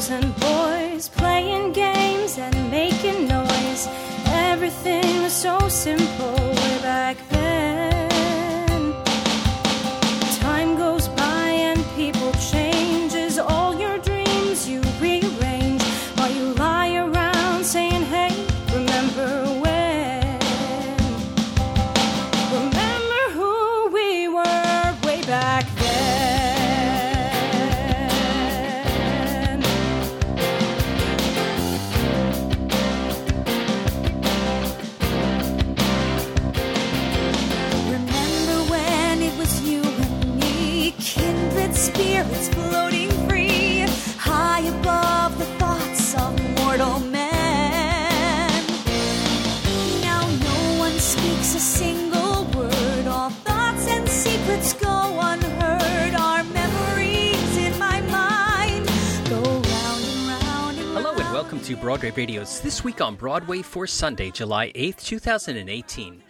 girls to Broadway Radio's This Week on Broadway for Sunday, July 8th, 2018.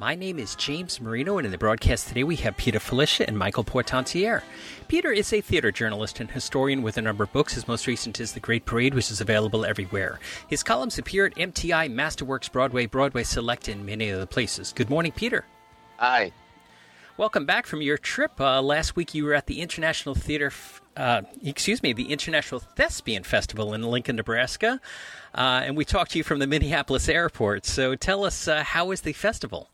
My name is James Marino, and in the broadcast today we have Peter Filichia and Michael Portantiere. Peter is a theater journalist and historian with a number of books. His most recent is The Great Parade, which is available everywhere. His columns appear at MTI, Masterworks Broadway, Broadway Select, and many other places. Good morning, Peter. Hi. Welcome back from your trip. Uh, last week you were at the International Theater, uh, excuse me, the International Thespian Festival in Lincoln, Nebraska, uh, and we talked to you from the Minneapolis airport. So tell us, uh, how was the festival?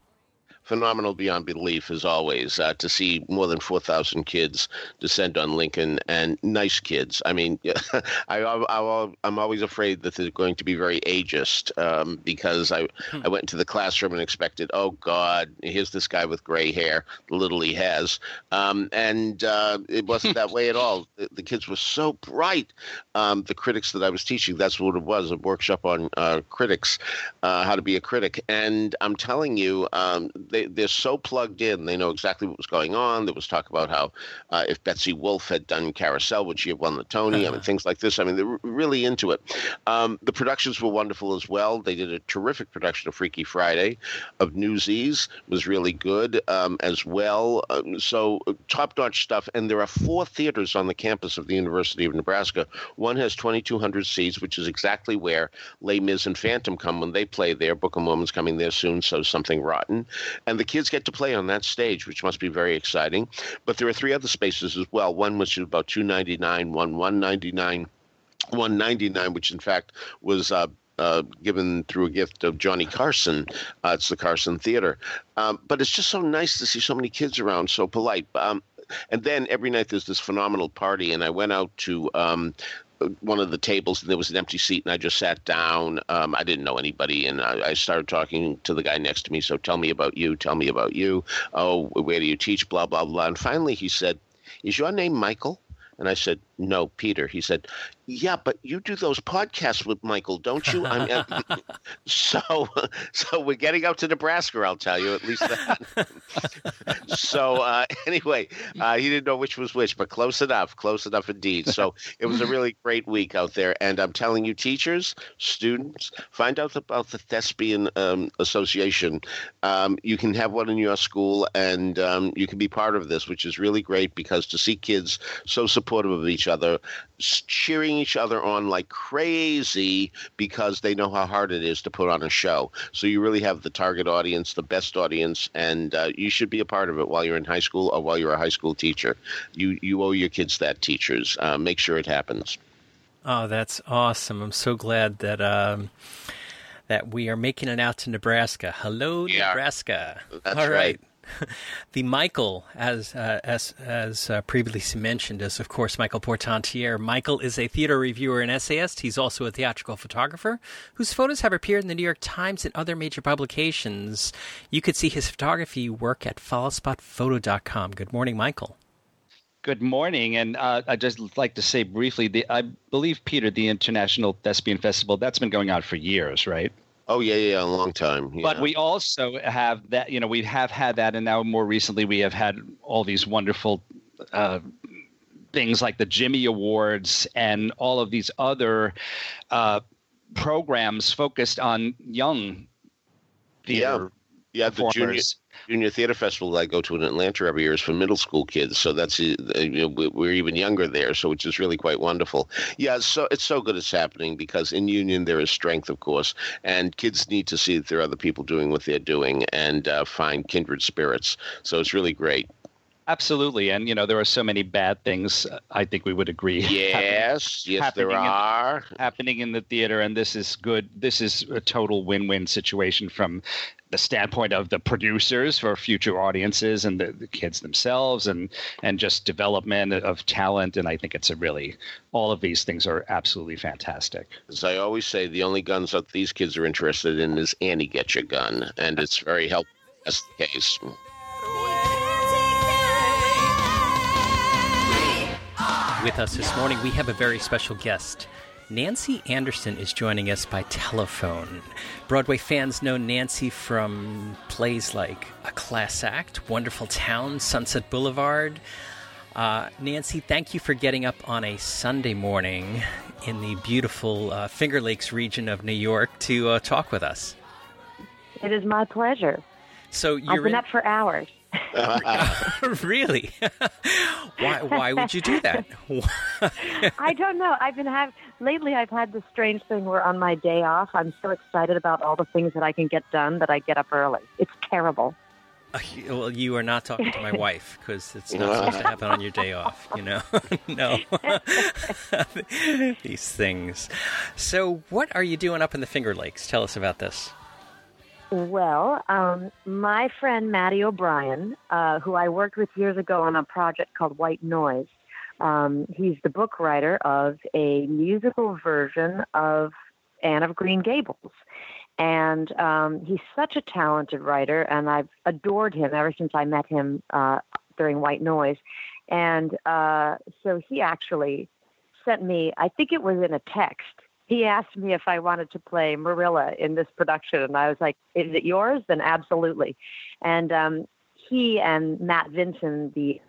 Phenomenal beyond belief, as always, uh, to see more than 4,000 kids descend on Lincoln and nice kids. I mean, I, I, I'm always afraid that they're going to be very ageist um, because I, I went into the classroom and expected, oh, God, here's this guy with gray hair, the little he has. Um, and uh, it wasn't that way at all. The, the kids were so bright. Um, the critics that I was teaching, that's what it was a workshop on uh, critics, uh, how to be a critic. And I'm telling you, um, they, they're so plugged in. They know exactly what was going on. There was talk about how uh, if Betsy Wolfe had done Carousel, would she have won the Tony? I mean, things like this. I mean, they're really into it. Um, the productions were wonderful as well. They did a terrific production of Freaky Friday, of Newsies was really good um, as well. Um, so top notch stuff. And there are four theaters on the campus of the University of Nebraska. One has 2,200 seats, which is exactly where Les Mis and Phantom come when they play there. Book of Mormon's coming there soon, so something rotten. And the kids get to play on that stage, which must be very exciting. But there are three other spaces as well. One which is about 299, one 199, 199, which in fact was uh, uh, given through a gift of Johnny Carson. Uh, it's the Carson Theater. Um, but it's just so nice to see so many kids around, so polite. Um, and then every night there's this phenomenal party, and I went out to um, one of the tables and there was an empty seat and I just sat down. Um, I didn't know anybody and I, I started talking to the guy next to me. So tell me about you. Tell me about you. Oh, where do you teach? Blah, blah, blah. And finally he said, is your name Michael? And I said, no, Peter. He said, yeah, but you do those podcasts with Michael, don't you? I'm, so, so we're getting out to Nebraska. I'll tell you at least that. so uh, anyway, uh, he didn't know which was which, but close enough, close enough indeed. So it was a really great week out there, and I'm telling you, teachers, students, find out about the Thespian um, Association. Um, you can have one in your school, and um, you can be part of this, which is really great because to see kids so supportive of each other, cheering each other on like crazy because they know how hard it is to put on a show. So you really have the target audience, the best audience, and uh, you should be a part of it while you're in high school or while you're a high school teacher. You you owe your kids that, teachers. Uh, make sure it happens. Oh, that's awesome! I'm so glad that um, that we are making it out to Nebraska. Hello, Yeah. Nebraska. That's All right. the Michael, as uh, as as uh, previously mentioned, is of course Michael Portantiere. Michael is a theater reviewer and essayist. He's also a theatrical photographer whose photos have appeared in the New York Times and other major publications. You could see his photography work at followspotphoto.com. Good morning, Michael. Good morning, and uh, I'd just like to say briefly, the, I believe Peter, the International Thespian Festival, that's been going on for years, right? Oh yeah, yeah, a long time. But we also have that, you know, we have had that, and now more recently we have had all these wonderful uh, things like the Jimmy Awards and all of these other uh, programs focused on young theater Yeah, the junior, junior theater festival that I go to in Atlanta every year is for middle school kids. So that's uh, you know, we're even younger there, so which is really quite wonderful. Yeah, so it's so good it's happening because in union there is strength, of course, and kids need to see that there are other people doing what they're doing and uh, find kindred spirits. So it's really great. Absolutely, and you know there are so many bad things. Uh, I think we would agree. Yes, happening, yes, happening there are in, happening in the theater, and this is good. This is a total win-win situation from the standpoint of the producers for future audiences and the, the kids themselves, and and just development of talent. And I think it's a really all of these things are absolutely fantastic. As I always say, the only guns that these kids are interested in is Annie Get Your Gun, and it's very helpful. That's the case. With us this morning, we have a very special guest. Nancy Anderson is joining us by telephone. Broadway fans know Nancy from plays like A Class Act, Wonderful Town, Sunset Boulevard. Uh, Nancy, thank you for getting up on a Sunday morning in the beautiful uh, Finger Lakes region of New York to uh, talk with us. It is my pleasure. So you're I've been in- up for hours. really? why? Why would you do that? I don't know. I've been have lately. I've had this strange thing where on my day off, I'm so excited about all the things that I can get done that I get up early. It's terrible. Uh, well, you are not talking to my wife because it's not supposed to happen on your day off. You know, no. These things. So, what are you doing up in the Finger Lakes? Tell us about this. Well, um, my friend Matte O'Brien, uh, who I worked with years ago on a project called White Noise, um, he's the book writer of a musical version of Anne of Green Gables. And um, he's such a talented writer, and I've adored him ever since I met him uh, during White Noise. And uh, so he actually sent me, I think it was in a text, he asked me if I wanted to play Marilla in this production, and I was like, "Is it yours?" Then absolutely. And um, he and Matt Vinson, the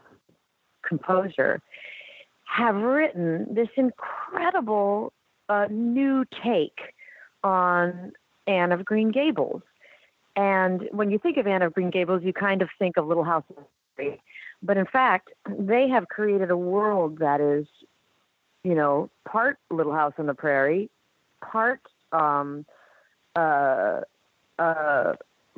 composer, have written this incredible uh, new take on Anne of Green Gables. And when you think of Anne of Green Gables, you kind of think of Little House on the Prairie. But in fact, they have created a world that is you know, part Little House on the Prairie, part um, uh, uh,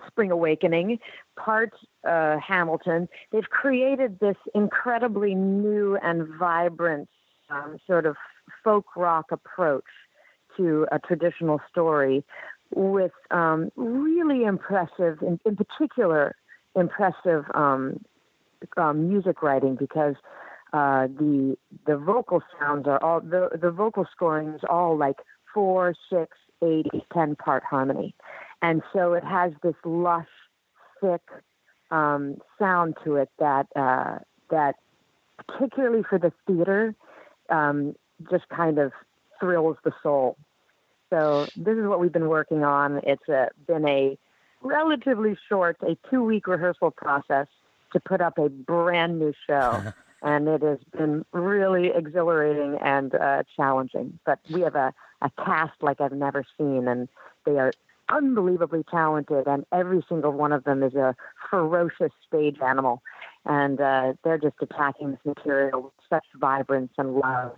Spring Awakening, part uh, Hamilton. They've created this incredibly new and vibrant um, sort of folk rock approach to a traditional story with um, really impressive, in, in particular, impressive um, um music writing because uh, the the vocal sounds are all the the vocal scoring is all like four, six, eight, ten part harmony, and so it has this lush, thick um, sound to it that uh, that particularly for the theater um, just kind of thrills the soul. So this is what we've been working on. It's a, been a relatively short, a two week rehearsal process to put up a brand new show. and it has been really exhilarating and uh, challenging. But we have a, a cast like I've never seen, and they are unbelievably talented, and every single one of them is a ferocious stage animal, and uh, they're just attacking this material with such vibrance and love.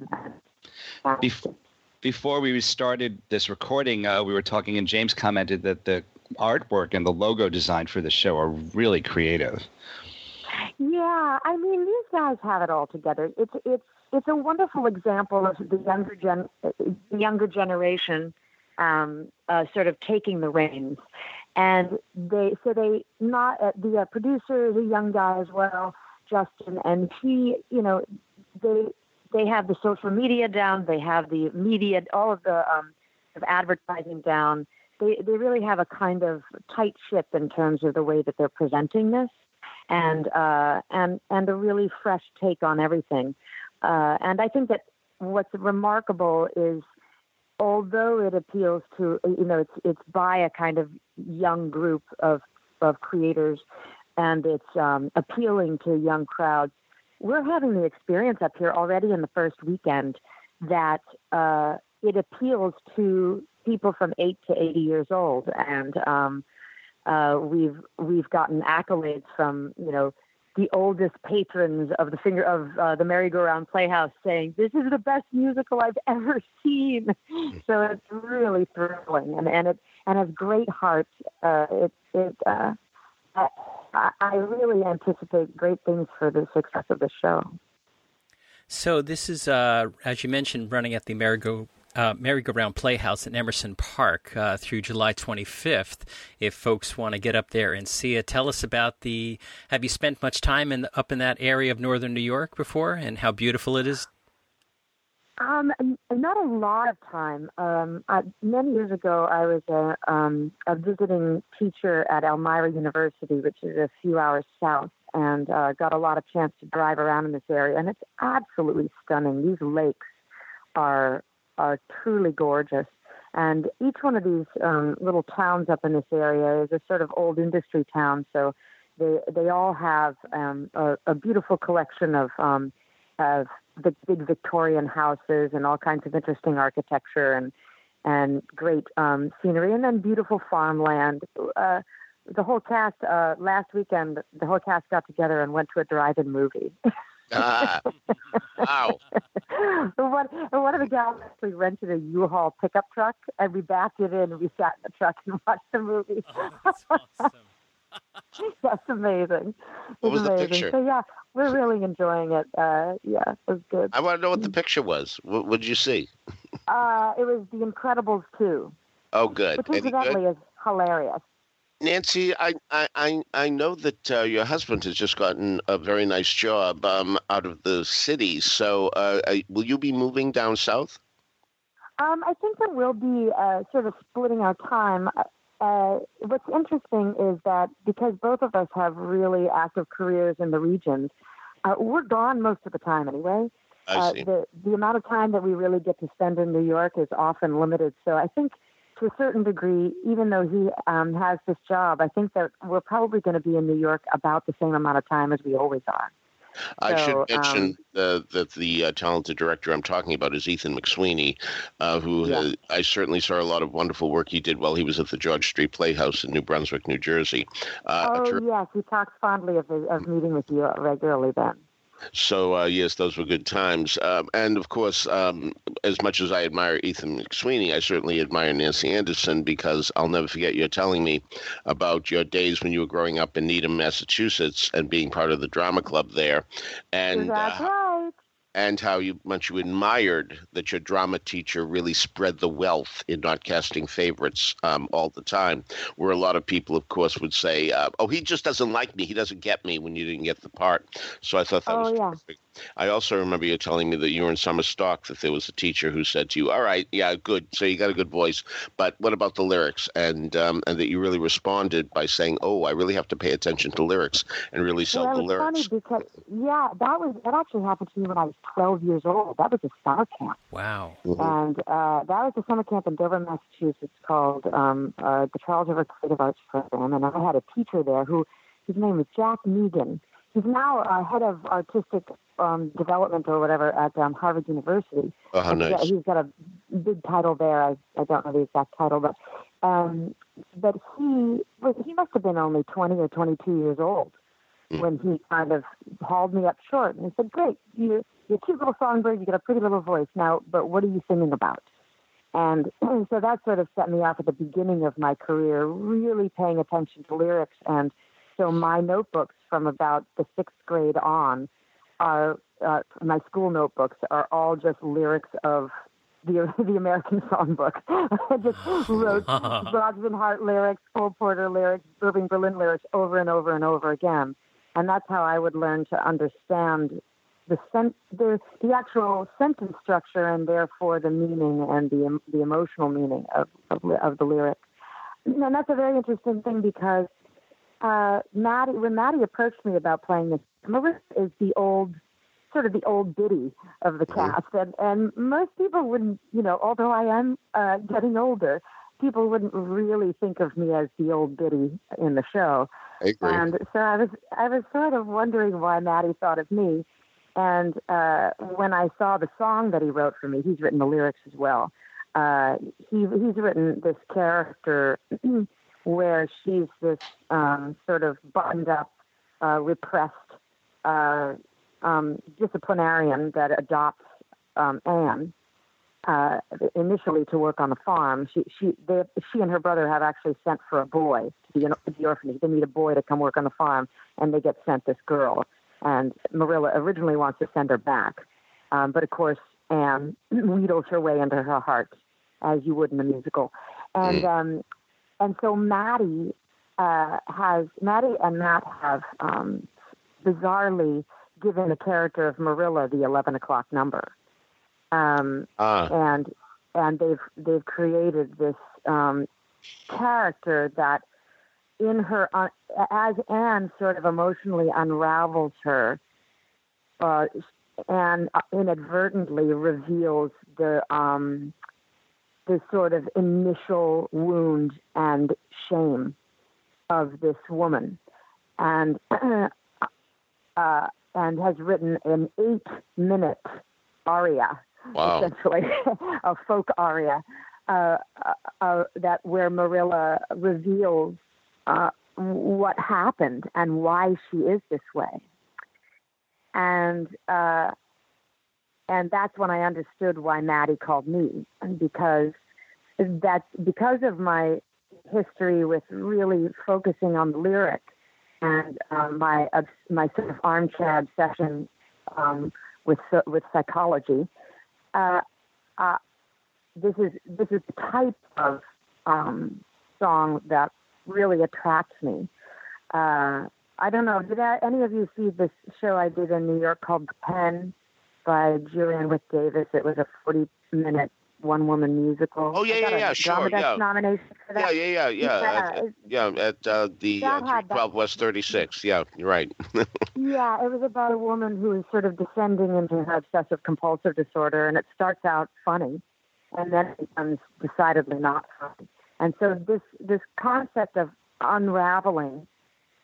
Before, before we started this recording, uh, we were talking, and James commented that the artwork and the logo design for the show are really creative. Yeah, I mean these guys have it all together. It's it's it's a wonderful example of the younger gen younger generation um, uh, sort of taking the reins, and they so they not uh, the uh, producer a young guy as well, Justin, and he you know they they have the social media down, they have the media, all of the um, of advertising down. They they really have a kind of tight ship in terms of the way that they're presenting this and uh, and and a really fresh take on everything. Uh, and I think that what's remarkable is, although it appeals to you know it's it's by a kind of young group of of creators, and it's um, appealing to young crowds. We're having the experience up here already in the first weekend that uh, it appeals to people from eight to eighty years old, and um, uh, we've we've gotten accolades from you know the oldest patrons of the finger of uh, the merry-go-round playhouse saying this is the best musical i've ever seen. So it's really thrilling and, and it and has great heart uh, it it uh, I, I really anticipate great things for the success of the show. So this is uh, as you mentioned running at the merry-go uh, merry-go-round playhouse in emerson park uh, through july 25th if folks want to get up there and see it tell us about the have you spent much time in up in that area of northern new york before and how beautiful it is um, not a lot of time. Um, I, many years ago, I was a, um, a visiting teacher at Elmira University, which is a few hours south, and uh, got a lot of chance to drive around in this area. And it's absolutely stunning. These lakes are are truly gorgeous. And each one of these um, little towns up in this area is a sort of old industry town. So they they all have um, a, a beautiful collection of um, of the big Victorian houses and all kinds of interesting architecture and and great um, scenery, and then beautiful farmland. Uh, the whole cast uh, last weekend, the whole cast got together and went to a drive-in movie. ah, wow. one, one of the gals actually rented a U-Haul pickup truck, and we backed it in, and we sat in the truck and watched the movie. oh, that's awesome. that's amazing. What was amazing. the picture? So yeah, we're really enjoying it. Uh, yeah, it was good. I want to know what the picture was. What did you see? Uh, it was The Incredibles 2, Oh, good. which Any good? incidentally is hilarious. Nancy, I, I, I, know that uh, your husband has just gotten a very nice job um, out of the city. So, uh, uh, will you be moving down south? Um, I think that we'll be uh, sort of splitting our time. Uh, what's interesting is that because both of us have really active careers in the region, uh, we're gone most of the time anyway. I Uh, see. the the amount of time that we really get to spend in New York is often limited. So I think, to a certain degree, even though he um, has this job, I think that we're probably going to be in New York about the same amount of time as we always are. I so, should mention um, uh, that the uh, talented director I'm talking about is Ethan McSweeney, uh, who Yeah. uh, I certainly saw a lot of wonderful work he did while he was at the George Street Playhouse in New Brunswick, New Jersey. Uh, oh ter- yes, he talks fondly of of meeting with you regularly. Then. So uh, yes, those were good times. Um, and of course, um, as much as I admire Ethan McSweeney, I certainly admire Nancy Anderson because I'll never forget you telling me about your days when you were growing up in Needham, Massachusetts, and being part of the drama club there, and That's uh, right. And how you much you admired that your drama teacher really spread the wealth in not casting favorites um, all the time. Where a lot of people, of course, would say, uh, "Oh, he just doesn't like me. He doesn't get me." When you didn't get the part, so I thought that Oh, was yeah. terrific. I also remember you telling me that you were in summer stock. That there was a teacher who said to you, "All right, yeah, good. So you got a good voice, but what about the lyrics?" And um, and that you really responded by saying, "Oh, I really have to pay attention to lyrics and really sell yeah, the it was lyrics." funny because yeah, that was that actually happened to me when I was 12 years old. That was a summer camp, Wow. and uh, that was a summer camp in Dover, Massachusetts, called um, uh, the Charles River Creative Arts Program. And I had a teacher there who his name was Jack Megan. He's now uh, head of artistic um, development or whatever at um, Harvard University. Oh, how He's got- nice! He's got a big title there. I, I don't know the exact title, but um, but he was he must have been only 20 or 22 years old Mm. when he kind of hauled me up short and he said, "Great, you're you're a cute little songbird. You got a pretty little voice. Now, but what are you singing about?" And so that sort of set me off at the beginning of my career, really paying attention to lyrics. And so my notebooks from about the sixth grade on are uh, my school notebooks are all just lyrics of the the American Songbook. I just wrote Boston Hart lyrics, Cole Porter lyrics, Irving Berlin lyrics over and over and over again, and that's how I would learn to understand the sen- the the actual sentence structure and therefore the meaning and the the emotional meaning of of, of the lyric. And that's a very interesting thing because uh, Matte, when Matte approached me about playing this, Marilla is the old, sort of the old biddy of the cast, and and most people wouldn't, you know, although I am uh, getting older, people wouldn't really think of me as the old biddy in the show. I agree. And so I was I was sort of wondering why Matte thought of me. And uh, when I saw the song that he wrote for me, he's written the lyrics as well. Uh, he he's written this character where she's this um, sort of buttoned up, uh, repressed uh, um, disciplinarian that adopts um, Anne uh, initially to work on the farm. She she they, she and her brother have actually sent for a boy to the, to the orphanage. They need a boy to come work on the farm, and they get sent this girl. And Marilla originally wants to send her back, um, but of course Anne wheedles her way into her heart, as you would in a musical. And um, and so Matte uh, has Matte and Matt have um, bizarrely given the character of Marilla the eleven o'clock number, um, Ah, and and they've they've created this um, character that in her uh, as Anne sort of emotionally unravels her, uh, and inadvertently reveals the um, the sort of initial wound and shame of this woman, and uh, and has written an eight-minute aria, wow. essentially a folk aria, uh, uh, uh, that where Marilla reveals uh, what happened and why she is this way, and uh, and that's when I understood why Matte called me, because that's because of my history with really focusing on the lyric and um, my obs- my sort of armchair obsession um, with with psychology. Uh, uh, this is this is the type of um, song that really attracts me. Uh, I don't know. Did I, any of you see this show I did in New York called The Pen by Julianne Wick Davis? It was a 40 minute one woman musical. Oh, yeah, yeah, yeah, sure, yeah. nomination for Yeah, that. yeah, yeah, yeah. At, Yeah, yeah, at uh, the uh, That had that- 312 West 36. Yeah, you're right. Yeah, it was about a woman who is sort of descending into her obsessive compulsive disorder, and it starts out funny, and then it becomes decidedly not funny. And so this this concept of unraveling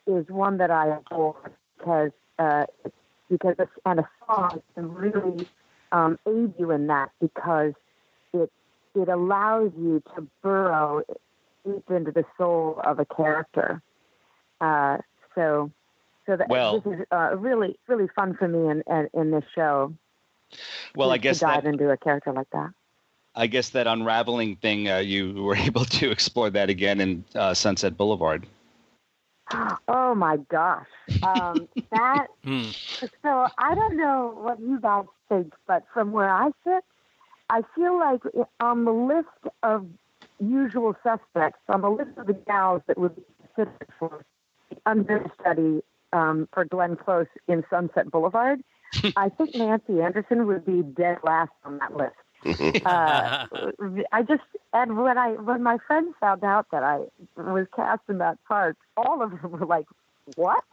is one that I adore because uh, because it's, and a song can really um, aid you in that because it it allows you to burrow deep into the soul of a character. Uh, so so that Well- this is uh, really really fun for me in in, in this show. Well, I guess to dive that into a character like that. I guess that unraveling thing, uh, you were able to explore that again in uh, Sunset Boulevard. Oh my gosh, um, that Hmm. So I don't know what you guys think, but from where I sit, I feel like on the list of usual suspects, on the list of the gals that would be considered for the understudy um, for Glenn Close in Sunset Boulevard, I think Nancy Anderson would be dead last on that list. Uh, I just and when I when my friends found out that I was cast in that part, all of them were like, "What?"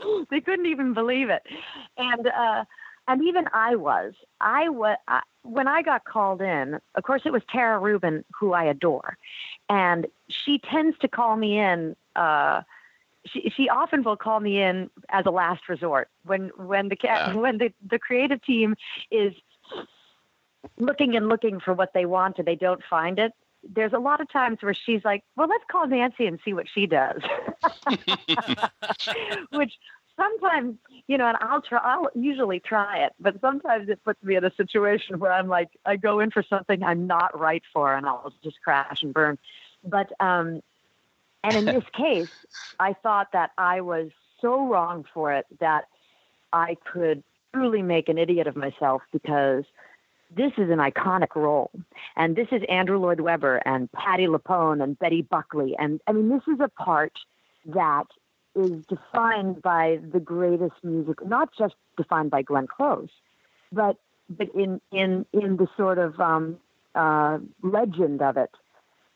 they couldn't even believe it, and uh, and even I was. I was I, when I got called in. Of course, it was Tara Rubin, who I adore, and she tends to call me in. Uh, she, she often will call me in as a last resort when when the Yeah. when the, the creative team is looking and looking for what they want and they don't find it. There's a lot of times where she's like, "Well, let's call Nancy and see what she does," which sometimes you know, and I'll try. I'll usually try it, but sometimes it puts me in a situation where I'm like, I go in for something I'm not right for, and I'll just crash and burn. But um, and in this case, I thought that I was so wrong for it that I could truly make an idiot of myself because this is an iconic role. And this is Andrew Lloyd Webber and Patti LuPone and Betty Buckley. And I mean, this is a part that is defined by the greatest music, not just defined by Glenn Close, but but in in in the sort of um, uh, legend of it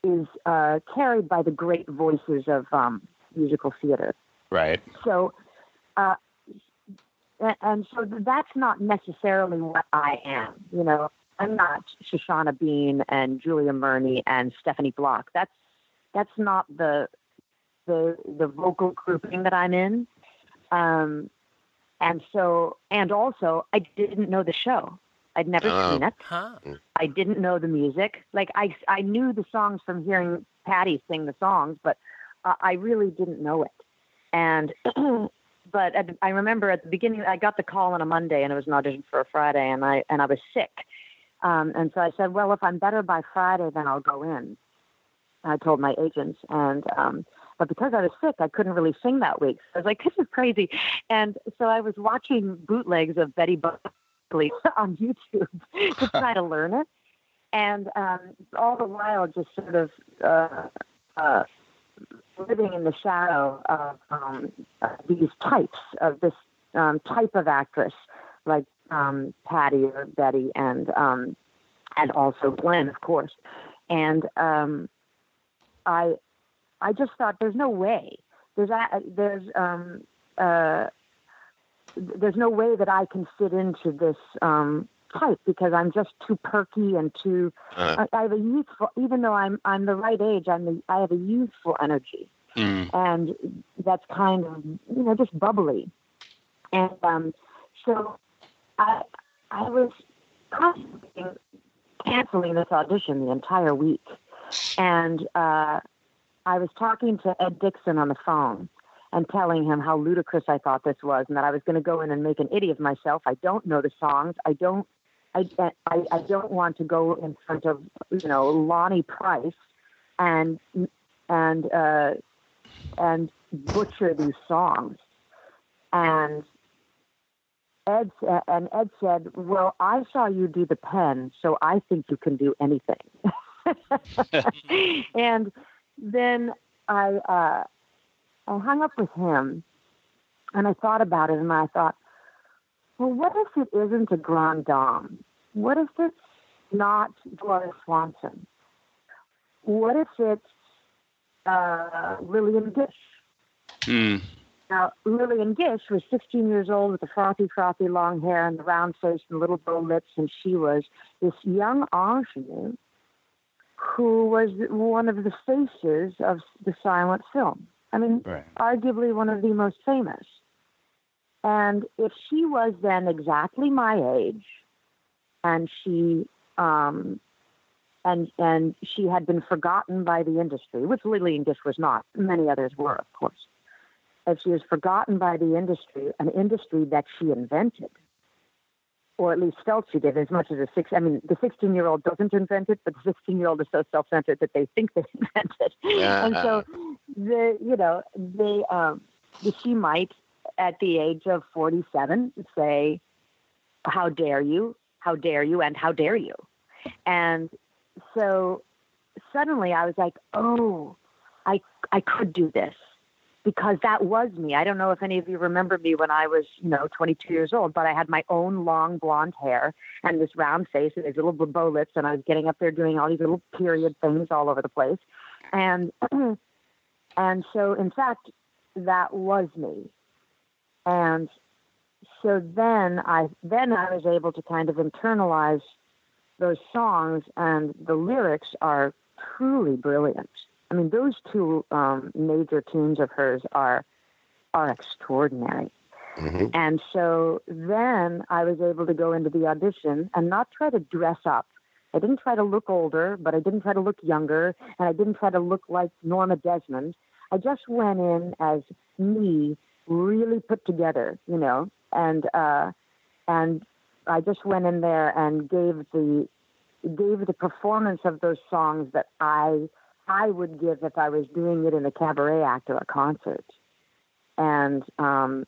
is uh, carried by the great voices of um, musical theater. Right. So, uh, and so that's not necessarily what I am. You know, I'm not Shoshana Bean and Julia Murney and Stephanie Block. That's that's not the the the vocal grouping that I'm in. Um, and so, and also, I didn't know the show. I'd never Oh. seen it. Huh. I didn't know the music. Like I, I knew the songs from hearing Patti sing the songs, but uh, I really didn't know it. And but at, I remember at the beginning, I got the call on a Monday, and it was an audition for a Friday, and I and I was sick. Um, and so I said, well, if I'm better by Friday, then I'll go in. I told my agents, and um, but because I was sick, I couldn't really sing that week. So I was like, this is crazy. And so I was watching bootlegs of Betty Buckley on YouTube to try to learn it, and um, all the while just sort of uh, uh, living in the shadow of um, these types of this um, type of actress, like um, Patti or Betty, and um, and also Glenn, of course. And um, I I just thought there's no way there's a, there's um, uh, there's no way that I can fit into this um, type because I'm just too perky and too. Uh, I, I have a youthful, even though I'm I'm the right age. I'm the, I have a youthful energy, Mm. and that's kind of you know just bubbly, and um, so I I was constantly canceling this audition the entire week, and uh, I was talking to Ed Dixon on the phone and telling him how ludicrous I thought this was, and that I was going to go in and make an idiot of myself. I don't know the songs. I don't. I, I, I don't want to go in front of you know Lonny Price and and uh, and butcher these songs. And Ed sa- and Ed said, "Well, I saw you do the pen, so I think you can do anything." and then I uh, I hung up with him, and I thought about it, and I thought, well, what if it isn't a grand dame? What if it's not Gloria Swanson? What if it's uh, Lillian Gish? Mm. Now, Lillian Gish was 16 years old with the frothy, frothy long hair and the round face and little bow lips, and she was this young ingenue who was one of the faces of the silent film. I mean, Right. arguably one of the most famous. And if she was then exactly my age, and she um, and and she had been forgotten by the industry, which Lillian Gish was not. Many others were, of course. If she was forgotten by the industry, an industry that she invented, or at least felt she did, as much as a six. I mean, the sixteen-year-old doesn't invent it, but the sixteen-year-old is so self-centered that they think they invented. it. and so, the you know they um, she might at the age of forty-seven say, "How dare you? How dare you? And how dare you?" And so suddenly I was like, "Oh, I I could do this." Because that was me. I don't know if any of you remember me when I was, you know, 22 years old, but I had my own long blonde hair and this round face and these little bow lips, and I was getting up there doing all these little period things all over the place. And and so, in fact, that was me. And so then I then I was able to kind of internalize those songs, and the lyrics are truly brilliant. I mean, those two um, major tunes of hers are are extraordinary. mhm. And so then I was able to go into the audition and not try to dress up. I didn't try to look older, but I didn't try to look younger, and I didn't try to look like Norma Desmond. I just went in as me, really put together, you know, and uh, and I just went in there and gave the gave the performance of those songs that I I would give if I was doing it in a cabaret act or a concert. And um,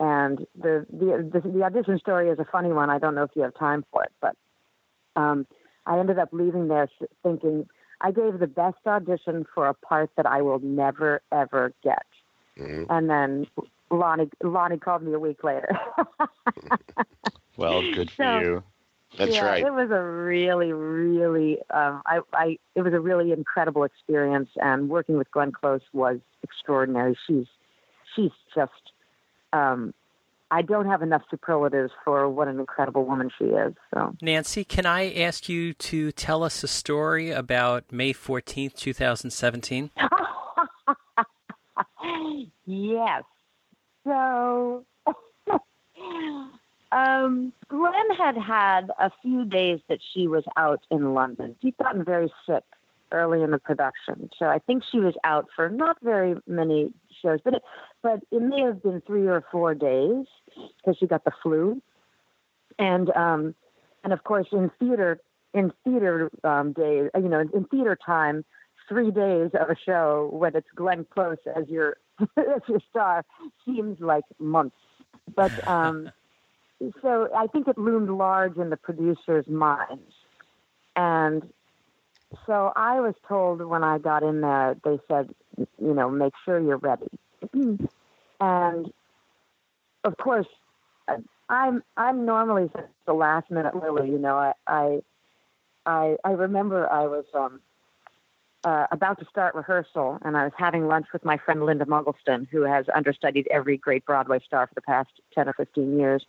and the, the the the audition story is a funny one. I don't know if you have time for it, but um, I ended up leaving there thinking I gave the best audition for a part that I will never ever get. Mhm. And then Lonny Lonny called me a week later. Well, good for So- you. That's yeah, right. It was a really, really, um, I, I, it was a really incredible experience, and working with Glenn Close was extraordinary. She's, she's just, um, I don't have enough superlatives for what an incredible woman she is. So, Nancy, can I ask you to tell us a story about May 14th, 2017? yes. So, Um, Glenn had had a few days that she was out in London. She'd gotten very sick early in the production, so I think she was out for not very many shows, but it, but it may have been three or four days because she got the flu, and um, and of course in theater in theater um, days, you know, in theater time, three days of a show when it's Glenn Close as your as your star seems like months, but. Um, so I think it loomed large in the producers' minds. And so I was told when I got in there, they said, you know, make sure you're ready. and of course, I'm I'm normally the last minute Lily. You know, I I I, I remember I was um, uh, about to start rehearsal, and I was having lunch with my friend Linda Mugleston, who has understudied every great Broadway star for the past ten or fifteen years.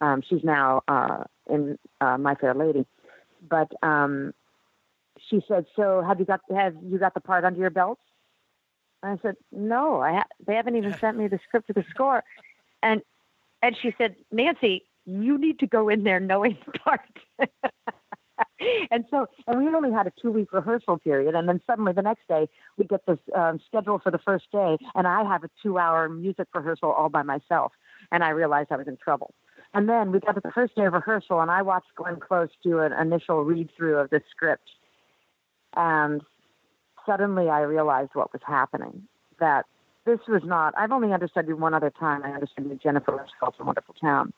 Um, she's now uh, in uh, My Fair Lady, but um, she said, "So have you got have you got the part under your belt?" And I said, "No, I ha- they haven't even sent me the script of the score." And and she said, "Nancy, you need to go in there knowing the part." and so, and we only had a two week rehearsal period. And then suddenly the next day, we get this um, schedule for the first day, and I have a two hour music rehearsal all by myself. And I realized I was in trouble. And then we got to the first day of rehearsal, and I watched Glenn Close do an initial read through of the script. And suddenly I realized what was happening that this was not, I've only understudied one other time. I understudied Jennifer A Wonderful Town.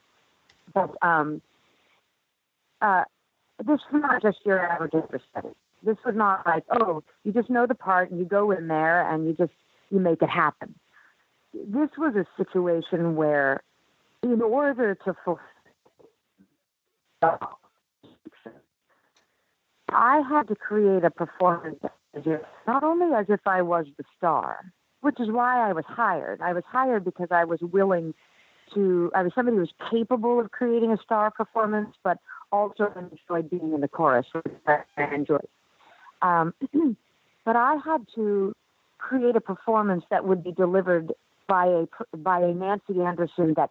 But um, uh, this was not just your average understudy. This was not like, oh, you just know the part and you go in there and you just, you make it happen. This was a situation where in order to fulfill I had to create a performance not only as if I was the star, which is why I was hired. I was hired because I was willing to, I was somebody who was capable of creating a star performance, but also enjoyed being in the chorus, which I enjoyed. Um, but I had to create a performance that would be delivered by a by a Nancy Anderson that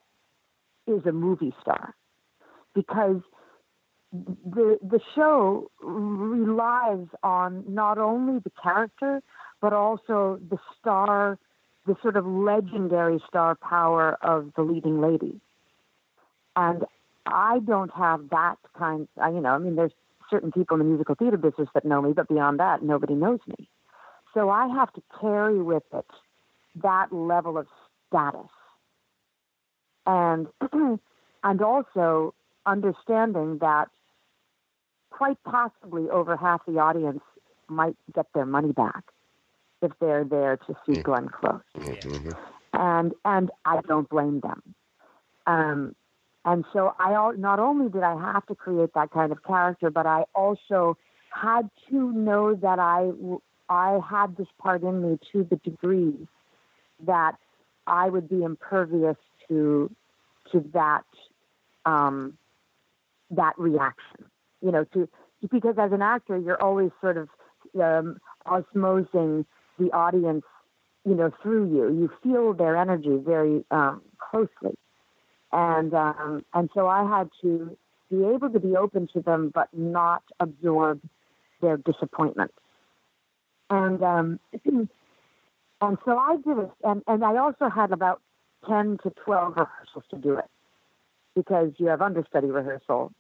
is a movie star because the the show relies on not only the character but also the star the sort of legendary star power of the leading lady and i don't have that kind you know i mean there's certain people in the musical theater business that know me but beyond that nobody knows me. So i have to carry with it that level of status. And and also understanding that quite possibly over half the audience might get their money back if they're there to see mm. Glenn Close. Mm-hmm. And and I don't blame them. Um, and so I not only did I have to create that kind of character, but I also had to know that I I had this part in me to the degree that I would be impervious to to that um, that reaction. You know, to because as an actor, you're always sort of um, osmosing the audience, you know, through you. You feel their energy very um, closely, and um, and so I had to be able to be open to them, but not absorb their disappointment. And um, and so I did it, and and I also had about 10 to 12 rehearsals to do it because you have understudy rehearsal.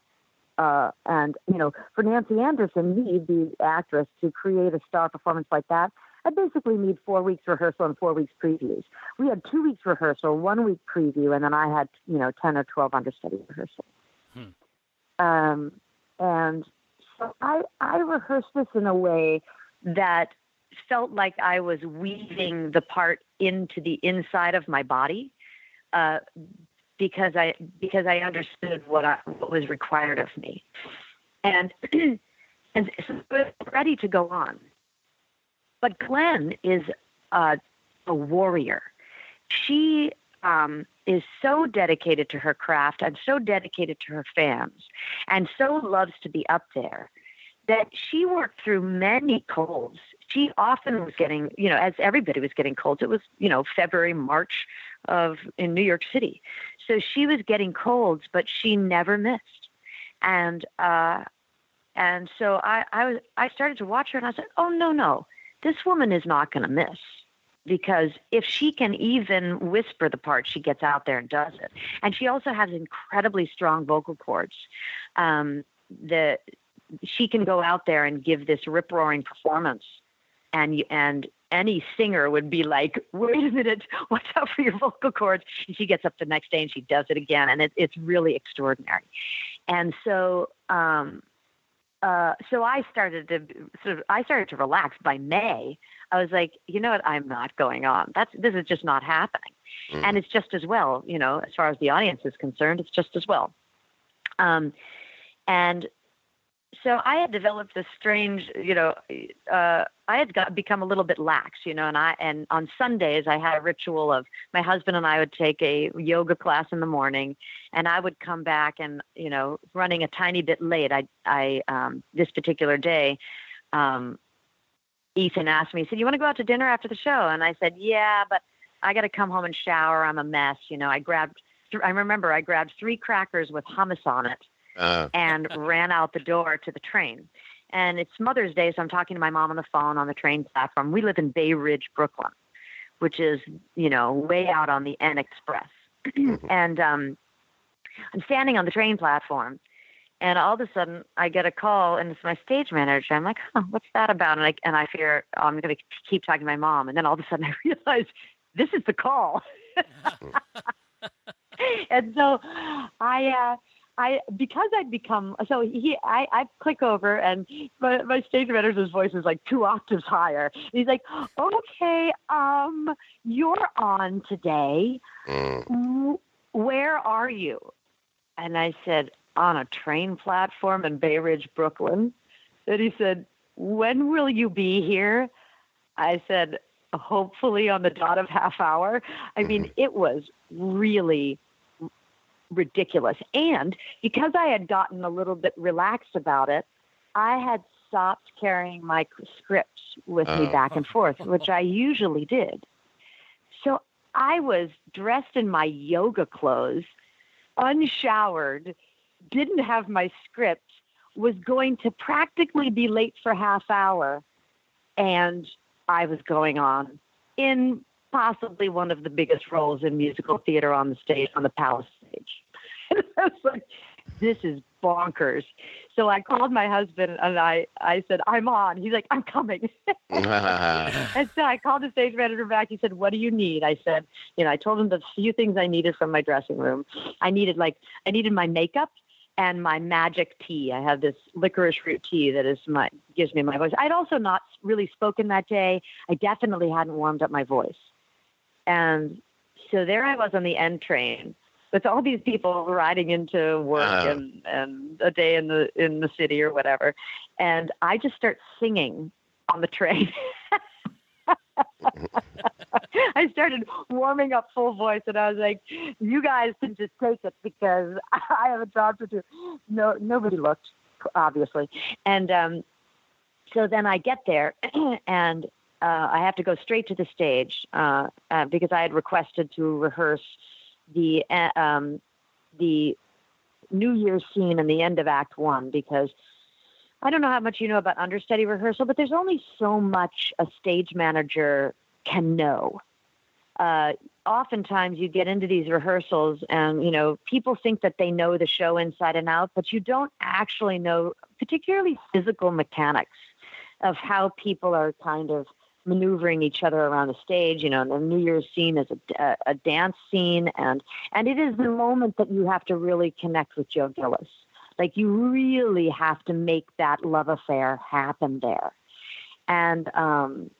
Uh, and, you know, for Nancy Anderson, me, the actress, to create a star performance like that, I basically need four weeks rehearsal and four weeks previews. We had two weeks rehearsal, one week preview, and then I had, you know, 10 or 12 understudy rehearsals. Hmm. Um, and so I, I rehearsed this in a way that felt like I was weaving the part into the inside of my body uh, because I because I understood what I, what was required of me, and and so ready to go on. But Glenn is a, a warrior. She um, is so dedicated to her craft and so dedicated to her fans, and so loves to be up there that she worked through many colds. She often was getting, you know, as everybody was getting colds. It was, you know, February, March, of in New York City. So she was getting colds, but she never missed. And uh, and so I, I was I started to watch her and I said, Oh no, no, this woman is not gonna miss because if she can even whisper the part, she gets out there and does it. And she also has incredibly strong vocal cords. Um, the she can go out there and give this rip roaring performance, and and any singer would be like, "Wait a minute, watch out for your vocal cords." And she gets up the next day and she does it again, and it, it's really extraordinary. And so. Um, uh, so I started to sort of I started to relax by May. I was like, you know what, I'm not going on. That's this is just not happening, mm. and it's just as well. You know, as far as the audience is concerned, it's just as well. Um, and so I had developed this strange, you know, uh, I had got become a little bit lax, you know, and I and on Sundays I had a ritual of my husband and I would take a yoga class in the morning, and I would come back and you know running a tiny bit late. I I um, this particular day, um, Ethan asked me, he said, "You want to go out to dinner after the show?" And I said, "Yeah, but I got to come home and shower. I'm a mess, you know." I grabbed, I remember I grabbed three crackers with hummus on it uh. and ran out the door to the train. And it's Mother's Day, so I'm talking to my mom on the phone on the train platform. We live in Bay Ridge, Brooklyn, which is, you know, way out on the N Express. Mm-hmm. and um, I'm standing on the train platform, and all of a sudden I get a call, and it's my stage manager. I'm like, oh, what's that about? And I, and I fear oh, I'm going to keep talking to my mom. And then all of a sudden I realize this is the call. and so I, uh, I because I'd become so he I I click over and my, my stage manager's voice is like two octaves higher. He's like, "Okay, um, you're on today. Mm. Where are you?" And I said, "On a train platform in Bay Ridge, Brooklyn." And he said, "When will you be here?" I said, "Hopefully on the dot of half hour." I mean, mm-hmm. it was really ridiculous. And because I had gotten a little bit relaxed about it, I had stopped carrying my scripts with me oh. back and forth, which I usually did. So I was dressed in my yoga clothes, unshowered, didn't have my script, was going to practically be late for half hour, and I was going on in possibly one of the biggest roles in musical theater on the stage, on the Palace stage. and I was like, this is bonkers. So I called my husband and I, I said, I'm on. He's like, I'm coming. and so I called the stage manager back. He said, What do you need? I said, you know, I told him the few things I needed from my dressing room. I needed like I needed my makeup and my magic tea. I have this licorice root tea that is my gives me my voice. I'd also not really spoken that day. I definitely hadn't warmed up my voice. And so there I was on the N train with all these people riding into work uh, and, and a day in the in the city or whatever. And I just start singing on the train. I started warming up full voice, and I was like, "You guys can just take it because I have a job to do." No, nobody looked, obviously, and um, so then I get there, and uh, I have to go straight to the stage uh, uh, because I had requested to rehearse the uh, um, the New Year's scene in the end of Act One because I don't know how much you know about understudy rehearsal, but there's only so much a stage manager can know. Uh, oftentimes you get into these rehearsals and you know people think that they know the show inside and out but you don't actually know particularly physical mechanics of how people are kind of maneuvering each other around the stage. You know, the New Year's scene is a, a, a dance scene, and and it is the moment that you have to really connect with Joe Gillis. Like you really have to make that love affair happen there, and um,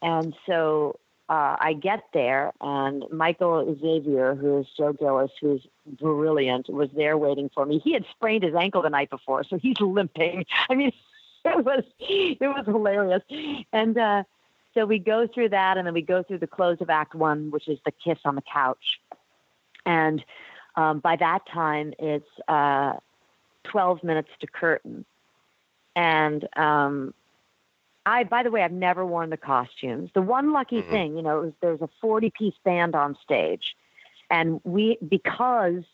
and so uh, I get there, and Michael Xavier, who is Joe Gillis, who's brilliant, was there waiting for me. He had sprained his ankle the night before, so he's limping. I mean, it was it was hilarious, and uh, so we go through that, and then we go through the close of Act One, which is the kiss on the couch. And um, by that time, it's uh, 12 minutes to curtain. And um, I, by the way, I've never worn the costumes. The one lucky Mhm. thing, you know, it was there was a 40 piece band on stage. And we, because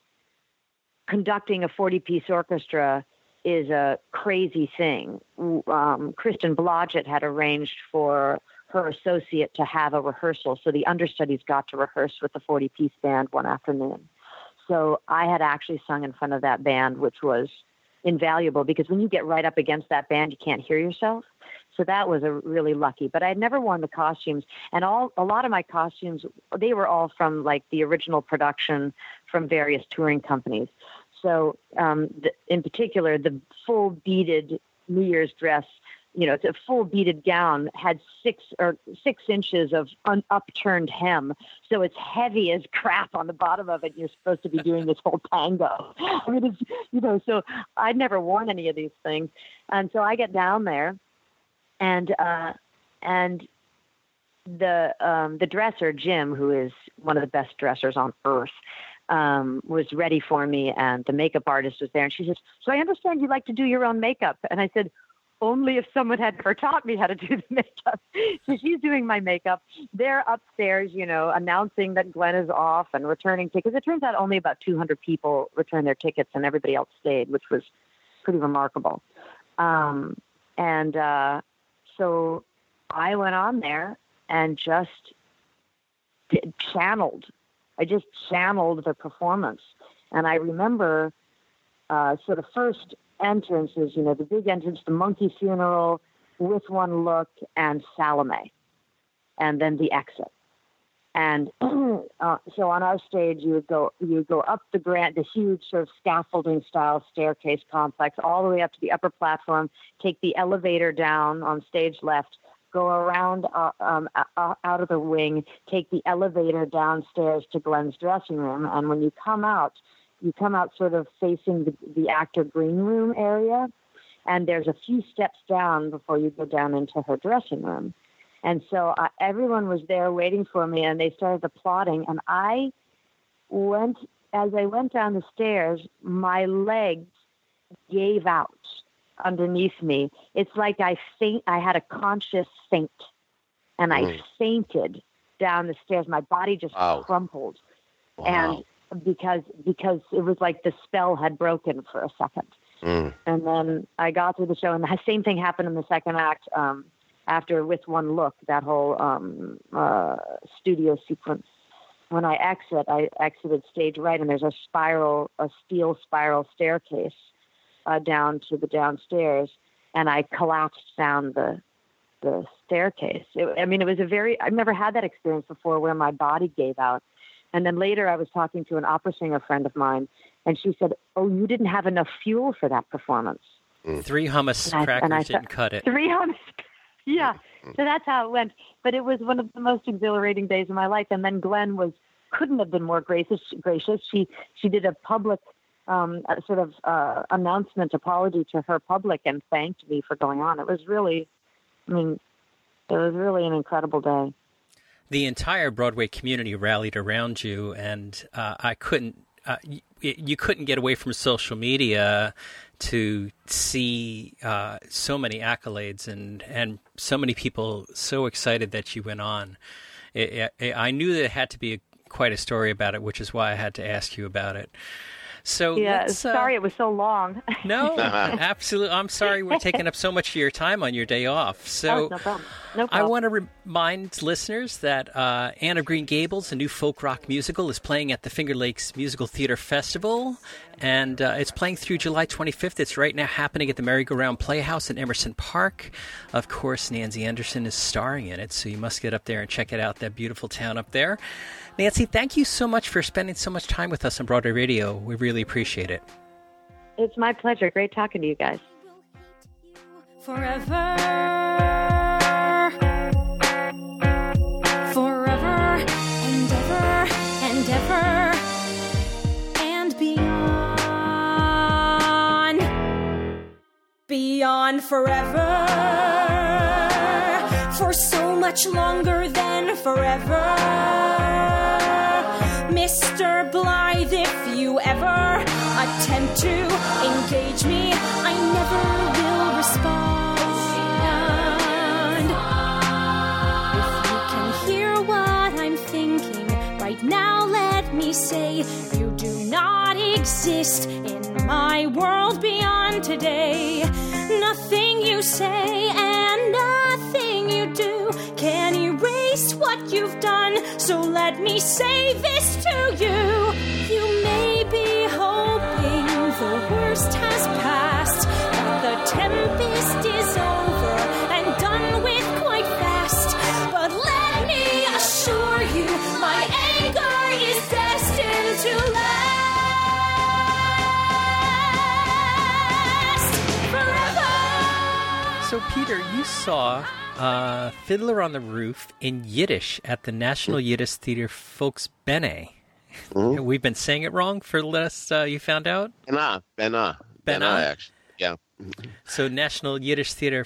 conducting a 40 piece orchestra is a crazy thing, um, Kristen Blodgette had arranged for her associate to have a rehearsal. So the understudies got to rehearse with the 40 piece band one afternoon. So I had actually sung in front of that band, which was invaluable because when you get right up against that band, you can't hear yourself. So that was a really lucky. But I had never worn the costumes, and all a lot of my costumes they were all from like the original production from various touring companies. So um, in particular, the full beaded New Year's dress you know, it's a full beaded gown had six or six inches of un- upturned hem, so it's heavy as crap on the bottom of it. You're supposed to be doing this whole tango. I mean, it's you know, so I'd never worn any of these things, and so I get down there, and uh, and the um, the dresser Jim, who is one of the best dressers on earth. Um, was ready for me, and the makeup artist was there. And she says, "So I understand you like to do your own makeup." And I said, only if someone had ever taught me how to do the makeup. so she's doing my makeup. They're upstairs, you know, announcing that Glenn is off and returning tickets. It turns out only about 200 people returned their tickets and everybody else stayed, which was pretty remarkable. Um, and uh, so I went on there and just did, channeled. I just channeled the performance. And I remember uh, so the first entrances, you know, the big entrance, the monkey funeral, with one look, and Salome, and then the exit. And uh, so on our stage, you would go you would go up the grand, the huge sort of scaffolding style staircase complex, all the way up to the upper platform. Take the elevator down on stage left. Go around uh, um, uh, out of the wing. Take the elevator downstairs to Glenn's dressing room. And when you come out, you come out sort of facing the, the actor green room area, and there's a few steps down before you go down into her dressing room. And so uh, everyone was there waiting for me, and they started applauding. And I went, as I went down the stairs, my legs gave out underneath me. It's like I faint. I had a conscious faint, and I Mm. fainted down the stairs. My body just Wow. crumpled Wow. and because because it was like the spell had broken for a second. Mm. And then I got through the show, and the same thing happened in the second act. Um, after with one look, that whole um, uh, studio sequence. When I exit, I exited stage right, and there's a spiral, a steel spiral staircase uh, down to the downstairs, and I collapsed down the the staircase. It, I mean, it was a very I've never had that experience before, where my body gave out. And then later, I was talking to an opera singer friend of mine, and she said, "Oh, you didn't have enough fuel for that performance." Three hummus And I- crackers and I didn't thought- cut it. Three hummus. yeah. So that's how it went. But it was one of the most exhilarating days of my life. And then Glenn was couldn't have been more gracious. Gracious. She she did a public um, a sort of uh, announcement apology to her public and thanked me for going on. It was really, I mean, it was really an incredible day. The entire Broadway community rallied around you, and uh, I couldn't. Uh, you, couldn't get away from social media to see uh, so many accolades and and so many people so excited that you went on. It, it, I knew it had to be a, quite a story about it, which is why I had to ask you about it. So Yeah. uh, Sorry, it was so long. no, absolutely. I'm sorry we're taking up so much of your time on your day off. So Oh, no problem. No problem. I want to remind listeners that uh, Anne of Green Gables, a new folk rock musical, is playing at the Finger Lakes Musical Theater Festival, and uh, it's playing through July 25th. It's right now happening at the Merry-Go-Round Playhouse in Emerson Park. Of course, Nancy Anderson is starring in it, so you must get up there and check it out. That beautiful town up there. Nancy, thank you so much for spending so much time with us on Broadway Radio. We really appreciate it. It's my pleasure. Great talking to you guys. Forever. Forever and ever and ever and beyond. Beyond forever. For so much longer than forever. Mr. Blythe, if you ever attempt to engage me, I never will respond. If you can hear what I'm thinking right now, let me say you do not exist in my world beyond today. Nothing you say and what you've done. So let me say this to you. You may be hoping the worst has passed, that the tempest is over and done with quite fast. But let me assure you, my anger is destined to last. So, Peter, you saw uh, Fiddler on the Roof in Yiddish at the National Yiddish Theater Folksbiene. We've been saying it wrong for the last, uh, you found out? Bena, Bena, Bena? actually. Yeah, So, National Yiddish Theater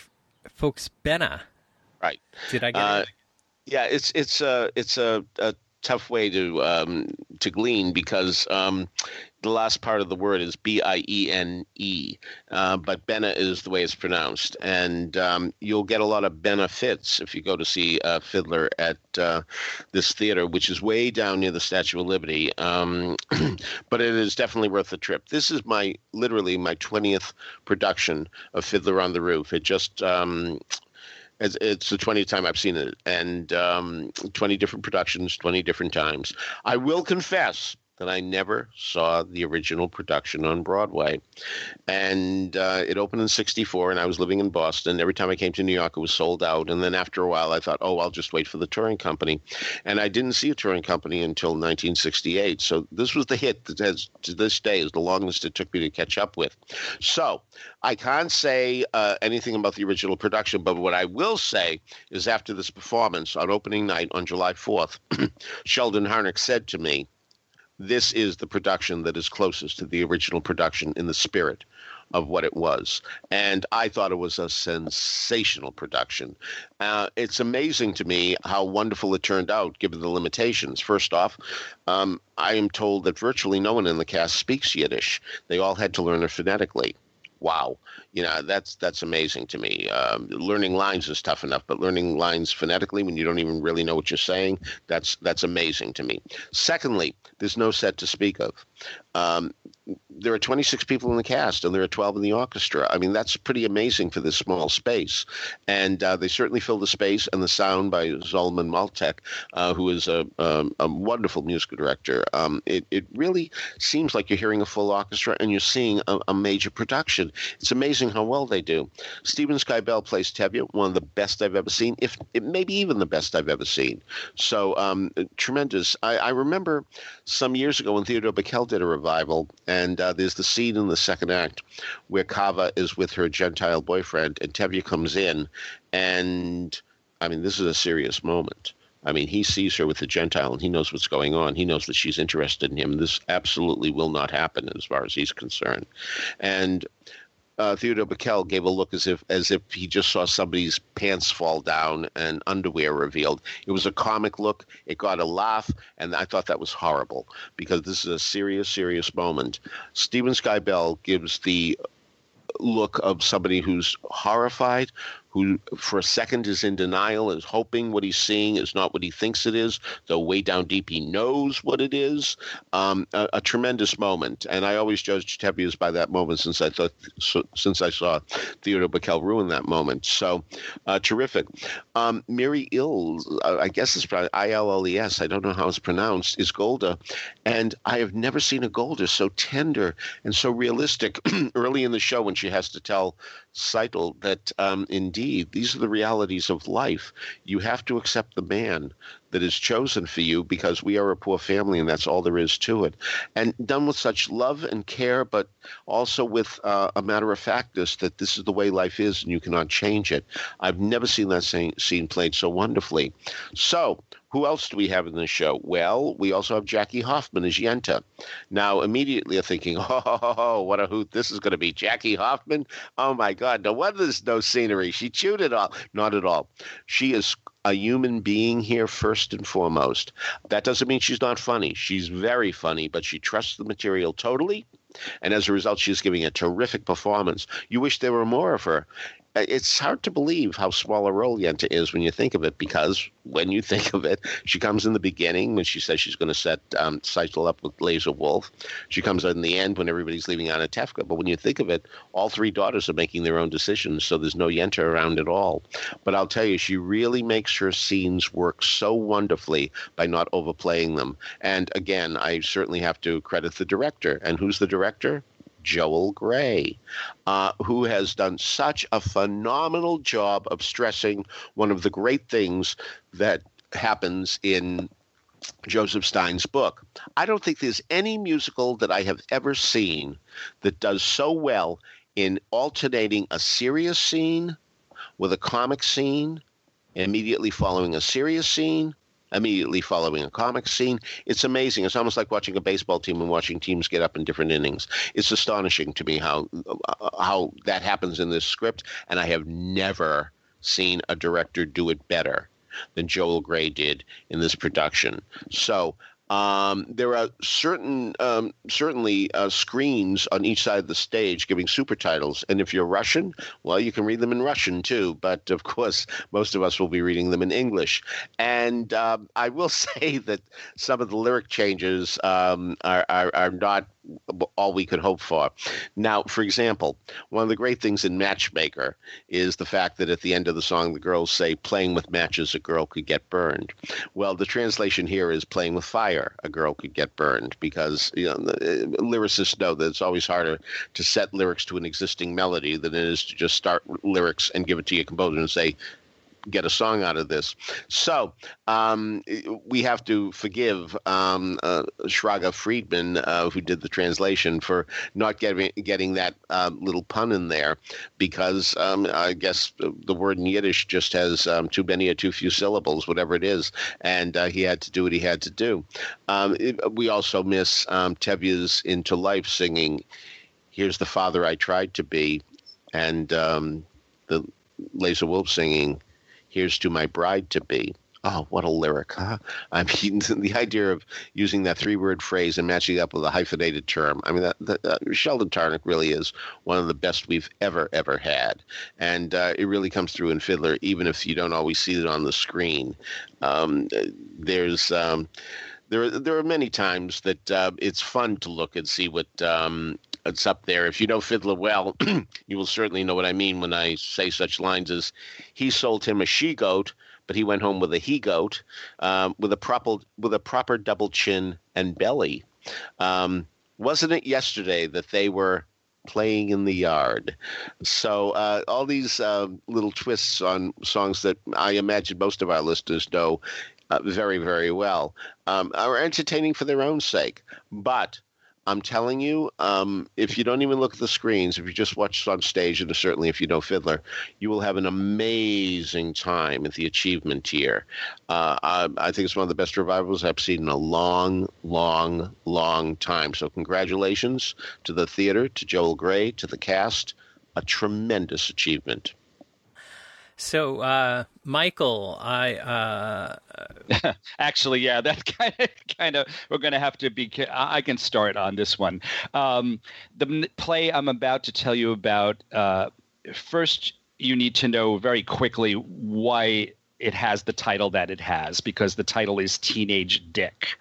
Folks Folksbiene. right. Did I get Uh, it? Yeah, it's it's a it's a, a tough way to um, to glean because um, the last part of the word is B I E N E, uh, but Bena is the way it's pronounced, and um, you'll get a lot of benefits if you go to see uh, Fiddler at uh, this theater, which is way down near the Statue of Liberty. Um, but it is definitely worth the trip. This is my literally my twentieth production of Fiddler on the Roof. It just um, it's the 20th time I've seen it, and um, 20 different productions, 20 different times. I will confess that I never saw the original production on Broadway. And uh, it opened in 64, and I was living in Boston. Every time I came to New York, it was sold out. And then after a while, I thought, oh, I'll just wait for the touring company. And I didn't see a touring company until 1968. So this was the hit that has, to this day, is the longest it took me to catch up with. So I can't say uh, anything about the original production, but what I will say is after this performance on opening night on July 4th, Sheldon Harnick said to me, this is the production that is closest to the original production in the spirit of what it was. And I thought it was a sensational production. Uh, it's amazing to me how wonderful it turned out given the limitations. First off, um, I am told that virtually no one in the cast speaks Yiddish, they all had to learn it phonetically. Wow, you know that's that's amazing to me. Um, learning lines is tough enough, but learning lines phonetically when you don't even really know what you're saying, that's that's amazing to me. Secondly, there's no set to speak of. Um, there are 26 people in the cast and there are 12 in the orchestra. I mean, that's pretty amazing for this small space. And uh, they certainly fill the space and the sound by Zalmen Mlotek, uh, who is a, um, a wonderful musical director. Um, it, it really seems like you're hearing a full orchestra and you're seeing a, a major production. It's amazing how well they do. Steven Skybell plays Tevye, one of the best I've ever seen, if maybe even the best I've ever seen. So um, tremendous. I, I remember some years ago when Theodore Bikel did a revival, and uh, there's the scene in the second act where Chava is with her Gentile boyfriend, and Tevye comes in, and I mean, this is a serious moment. I mean, he sees her with the Gentile and he knows what's going on. He knows that she's interested in him. This absolutely will not happen as far as he's concerned. And uh, Theodore Bikel gave a look as if as if he just saw somebody's pants fall down and underwear revealed. It was a comic look. It got a laugh, and I thought that was horrible because this is a serious, serious moment. Steven Skybell gives the look of somebody who's horrified, who for a second is in denial, is hoping what he's seeing is not what he thinks it is, though way down deep he knows what it is. Um, a, a tremendous moment, and I always judge Tevye's by that moment since I thought so, since I saw Theodore Bikel ruin that moment. So uh, terrific. Um, Mary Illes, uh, I guess it's probably I L L E S. I don't know how it's pronounced. Is Golda, and I have never seen a Golda so tender and so realistic. Early in the show, when she has to tell Tzeitel that um, indeed these are the realities of life. You have to accept the man that is chosen for you because we are a poor family and that's all there is to it. And done with such love and care, but also with uh, a matter of factness that this is the way life is and you cannot change it. I've never seen that scene played so wonderfully. So, who else do we have in the show? Well, we also have Jackie Hoffman as Yenta. Now, immediately you're thinking, oh, what a hoot this is going to be. Jackie Hoffman? Oh, my God. No wonder there's no scenery. She chewed it all. Not at all. She is a human being here first and foremost. That doesn't mean she's not funny. She's very funny, but she trusts the material totally. And as a result, she's giving a terrific performance. You wish there were more of her it's hard to believe how small a role Yenta is when you think of it, because when you think of it, she comes in the beginning when she says she's going to set um, up with Lazar Wolf. She comes in the end when everybody's leaving Anatevka. But when you think of it, all three daughters are making their own decisions, so there's no Yenta around at all. But I'll tell you, she really makes her scenes work so wonderfully by not overplaying them. And again, I certainly have to credit the director. And who's the director? Joel Grey, uh, who has done such a phenomenal job of stressing one of the great things that happens in Joseph Stein's book. I don't think there's any musical that I have ever seen that does so well in alternating a serious scene with a comic scene, immediately following a serious scene, immediately following a comic scene. It's amazing. It's almost like watching a baseball team and watching teams get up in different innings. It's astonishing to me how uh, how that happens in this script, and I have never seen a director do it better than Joel Grey did in this production. So um, there are certain, um, certainly uh, screens on each side of the stage giving super titles, and if you're Russian, well, you can read them in Russian too. But of course, most of us will be reading them in English. And um, I will say that some of the lyric changes um, are, are, are not all we could hope for. Now, for example, one of the great things in Matchmaker is the fact that at the end of the song, the girls say, playing with matches, a girl could get burned. Well, the translation here is playing with fire, a girl could get burned, because you know, uh, lyricists know that it's always harder to set lyrics to an existing melody than it is to just start lyrics and give it to your composer and say, get a song out of this. So um, we have to forgive um, uh, Shraga Friedman, uh, who did the translation, for not getting getting that uh, little pun in there, because um, I guess the word in Yiddish just has um, too many or too few syllables, whatever it is, and uh, he had to do what he had to do. Um, it, we also miss um, Into Life singing, "Here's the father I tried to be," and the Lazar Wolf singing Here's to my bride to be. Oh, what a lyric, huh? I mean, the idea of using that three word phrase and matching it up with a hyphenated term. I mean, that, that uh, Sheldon Harnick really is one of the best we've ever, ever had. And uh, it really comes through in Fiddler, even if you don't always see it on the screen. Um, there's. Um, there, there are many times that uh, it's fun to look and see what um, it's up there. If you know Fiddler well, you will certainly know what I mean when I say such lines as he sold him a she goat, but he went home with a he goat, um, with a proper with a proper double chin and belly. Um, wasn't it yesterday that they were playing in the yard. So uh, all these uh, little twists on songs that I imagine most of our listeners know uh, very, very well um, are entertaining for their own sake. But I'm telling you, um, if you don't even look at the screens, if you just watch on stage, and certainly if you know Fiddler, you will have an amazing time at the achievement tier. Uh, I, I, think it's one of the best revivals I've seen in a long, long, long time. So congratulations to the theater, to Joel Grey, to the cast. A tremendous achievement. So, uh, Michael, I uh... actually, yeah, that's kind of, kind of, we're going to have to be. I can start on this one. Um, the play I'm about to tell you about. Uh, first, you need to know very quickly why it has the title that it has because the title is Teenage Dick,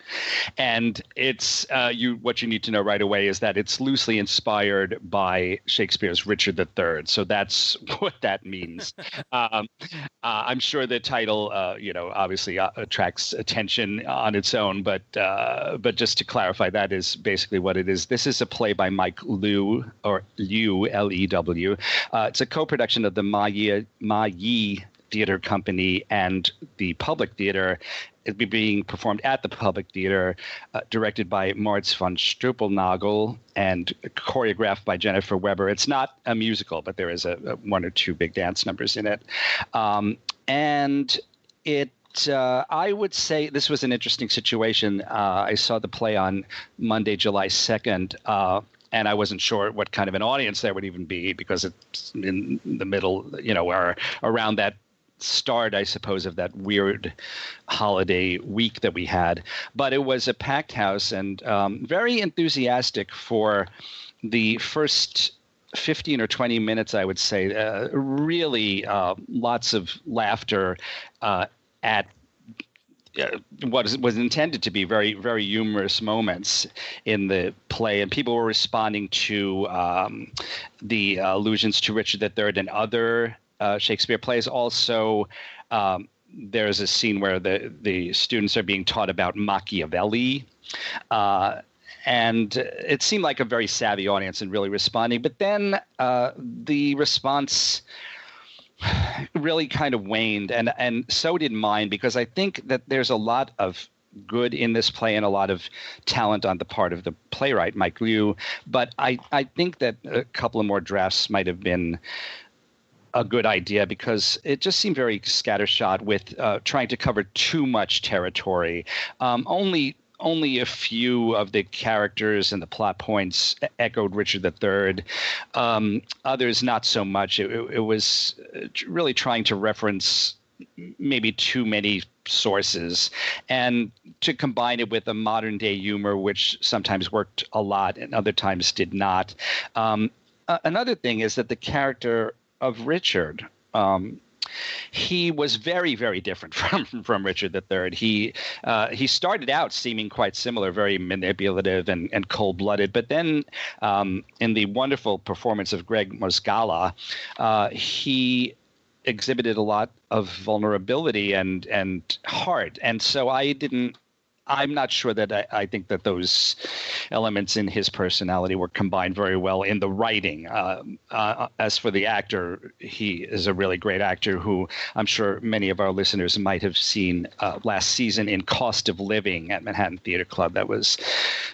and it's uh, you. What you need to know right away is that it's loosely inspired by Shakespeare's Richard III. So that's what that means. um, uh, I'm sure the title, uh, you know, obviously uh, attracts attention on its own, but uh, but just to clarify, that is basically what it is. This is a play by Mike Lew or Lew L E W. Uh, it's a co-production of the Ma Yi, Ma Yi Theater Company and the Public Theater. It'll be being performed at the Public Theater, uh, directed by Moritz von Stuelpnagel and choreographed by Jennifer Weber. It's not a musical, but there is a, a one or two big dance numbers in it. Um, and it uh, I would say this was an interesting situation. Uh, I saw the play on Monday, July 2nd. Uh, and I wasn't sure what kind of an audience there would even be because it's in the middle, you know, or around that start, I suppose, of that weird holiday week that we had. But it was a packed house and um, very enthusiastic for the first 15 or 20 minutes, I would say. Uh, really, uh, lots of laughter uh, at uh, what was intended to be very, very humorous moments in the play, and people were responding to um, the allusions to Richard III and other uh, Shakespeare plays. Also, um, there's a scene where the the students are being taught about Machiavelli. Uh, and it seemed like a very savvy audience and really responding. But then uh, the response really kind of waned, and and so did mine because I think that there's a lot of good in this play and a lot of talent on the part of the playwright Mike Lew. But I I think that a couple of more drafts might have been a good idea because it just seemed very scattershot with uh, trying to cover too much territory. Um, only only a few of the characters and the plot points echoed Richard III. Um, others, not so much. It, it, it, was uh, really trying to reference maybe too many sources and to combine it with a modern day humor, which sometimes worked a lot and other times did not. Um, another thing is that the character of Richard. Um, he was very, very different from from Richard III. He uh, he started out seeming quite similar, very manipulative and, and cold blooded, but then um, in the wonderful performance of Gregg Mozgala, uh, he exhibited a lot of vulnerability and and heart, and so I didn't I'm not sure that I, I, think that those elements in his personality were combined very well in the writing. Uh, uh, as for the actor, he is a really great actor who I'm sure many of our listeners might have seen uh, last season in Cost of Living at Manhattan Theater Club. That was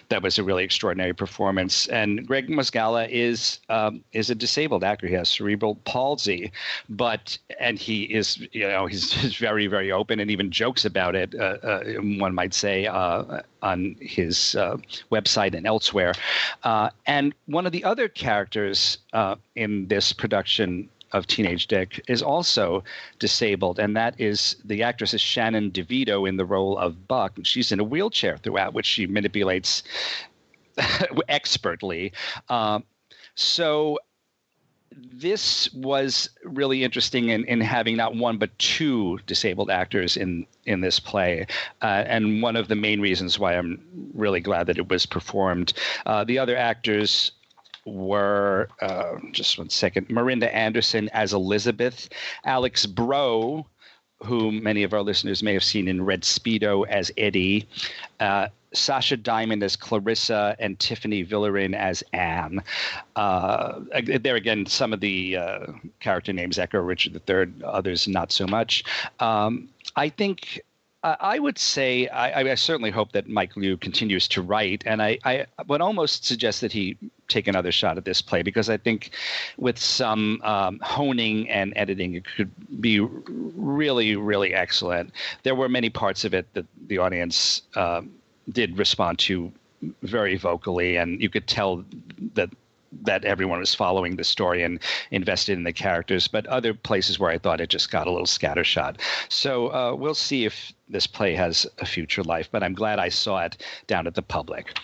that was a really extraordinary performance. And Gregg Mozgala is um, is a disabled actor. He has cerebral palsy, but and he is you know he's, he's very very open and even jokes about it. Uh, uh, one might say uh, on his uh, website and elsewhere. Uh, and one of the other characters uh, in this production of Teenage Dick is also disabled, and that is the actress is Shannon DeVito in the role of Buck. She's in a wheelchair throughout, which she manipulates expertly. Uh, so this was really interesting in, in having not one but two disabled actors in in this play, uh, and one of the main reasons why I'm really glad that it was performed. Uh, the other actors were uh, just one second: Miranda Anderson as Elizabeth, Alex Breaux who many of our listeners may have seen in Red Speedo as Eddie, uh, Sasha Diamond as Clarissa and Tiffany Villarin as Anne. Uh, there again, some of the uh, character names echo Richard III, others not so much. Um, I think I would say I, I, certainly hope that Mike Lew continues to write, and I, I, would almost suggest that he take another shot at this play because I think with some um, honing and editing, it could be really, really excellent. There were many parts of it that the audience um, did respond to very vocally, and you could tell that that everyone was following the story and invested in the characters, but other places where I thought it just got a little scattershot. So uh, we'll see if this play has a future life, but I'm glad I saw it down at the public.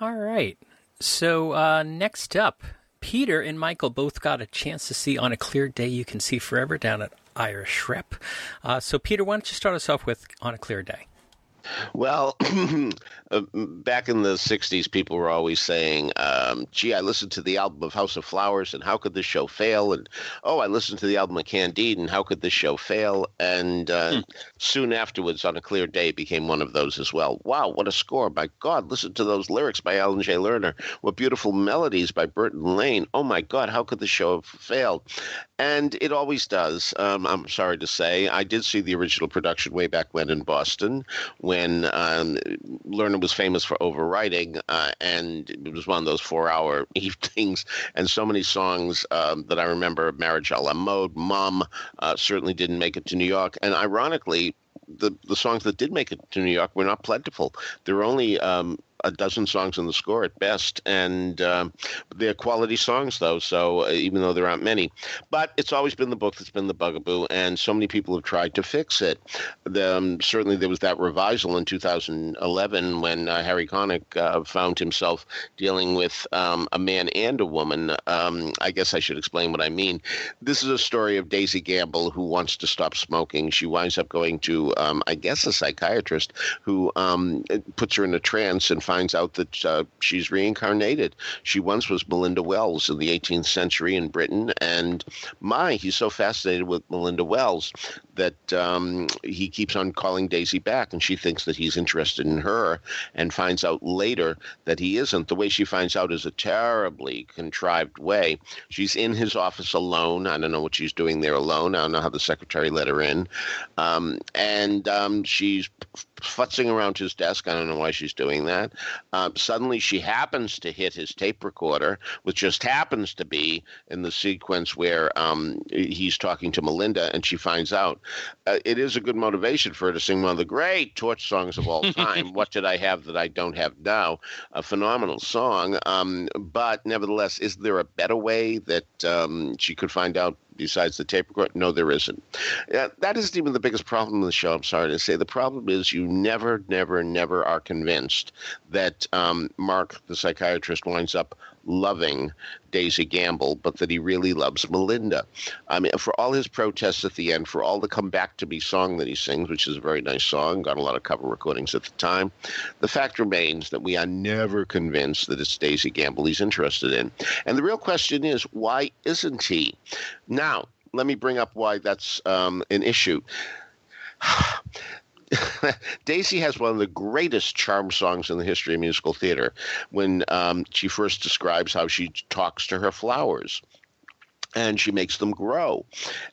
All right. So uh, next up, Peter and Michael both got a chance to see On a Clear Day You Can See Forever down at Irish Rep. Uh, so, Peter, why don't you start us off with On a Clear Day? Well, uh, back in the 60s, people were always saying, um, gee, I listened to the album of House of Flowers, and how could this show fail? And, oh, I listened to the album of Candide, and how could this show fail? And uh, hmm. soon afterwards, On a Clear Day, became one of those as well. Wow, what a score. My God, listen to those lyrics by Alan J. Lerner. What beautiful melodies by Burton Lane. Oh, my God, how could the show have failed? And it always does, um, I'm sorry to say. I did see the original production way back when in Boston when um, Lerner was famous for overwriting, uh, and it was one of those four-hour evenings, and so many songs um, that I remember, "Marriage a la Mode," "Mom," uh, certainly didn't make it to New York, and ironically, the the songs that did make it to New York were not plentiful. There were only um, a dozen songs in the score at best, and um, they're quality songs though. So uh, even though there aren't many, but it's always been the book that's been the bugaboo, and so many people have tried to fix it. The, um, certainly, there was that revisal in 2011 when uh, Harry Connick uh, found himself dealing with um, a man and a woman. Um, I guess I should explain what I mean. This is a story of Daisy Gamble who wants to stop smoking. She winds up going to, um, I guess, a psychiatrist who puts her in a trance and finds out that uh, she's reincarnated. She once was Melinda Wells in the 18th century in Britain, and my, he's so fascinated with Melinda Wells that um, he keeps on calling Daisy back, and she thinks that he's interested in her, and finds out later that he isn't. The way she finds out is a terribly contrived way. She's in his office alone. I don't know what she's doing there alone. I don't know how the secretary let her in, um, and um, she's futzing around his desk. I don't know why she's doing that. Uh, suddenly, she happens to hit his tape recorder, which just happens to be in the sequence where um, he's talking to Melinda, and she finds out. Uh, it is a good motivation for her to sing one of the great torch songs of all time. what did I have that I don't have now? A phenomenal song. Um, but nevertheless, is there a better way that um, she could find out besides the tape recorder? No, there isn't. Uh, that isn't even the biggest problem in the show. I'm sorry to say. The problem is you never, never, never are convinced that um, Mark, the psychiatrist, winds up loving Daisy Gamble, but that he really loves Melinda. I mean, for all his protests at the end, for all the "Come Back to Me" song that he sings, which is a very nice song, got a lot of cover recordings at the time. The fact remains that we are never convinced that it's Daisy Gamble he's interested in, and the real question is, why isn't he? Now, let me bring up why that's um, an issue. Daisy has one of the greatest charm songs in the history of musical theater when um, she first describes how she talks to her flowers and she makes them grow.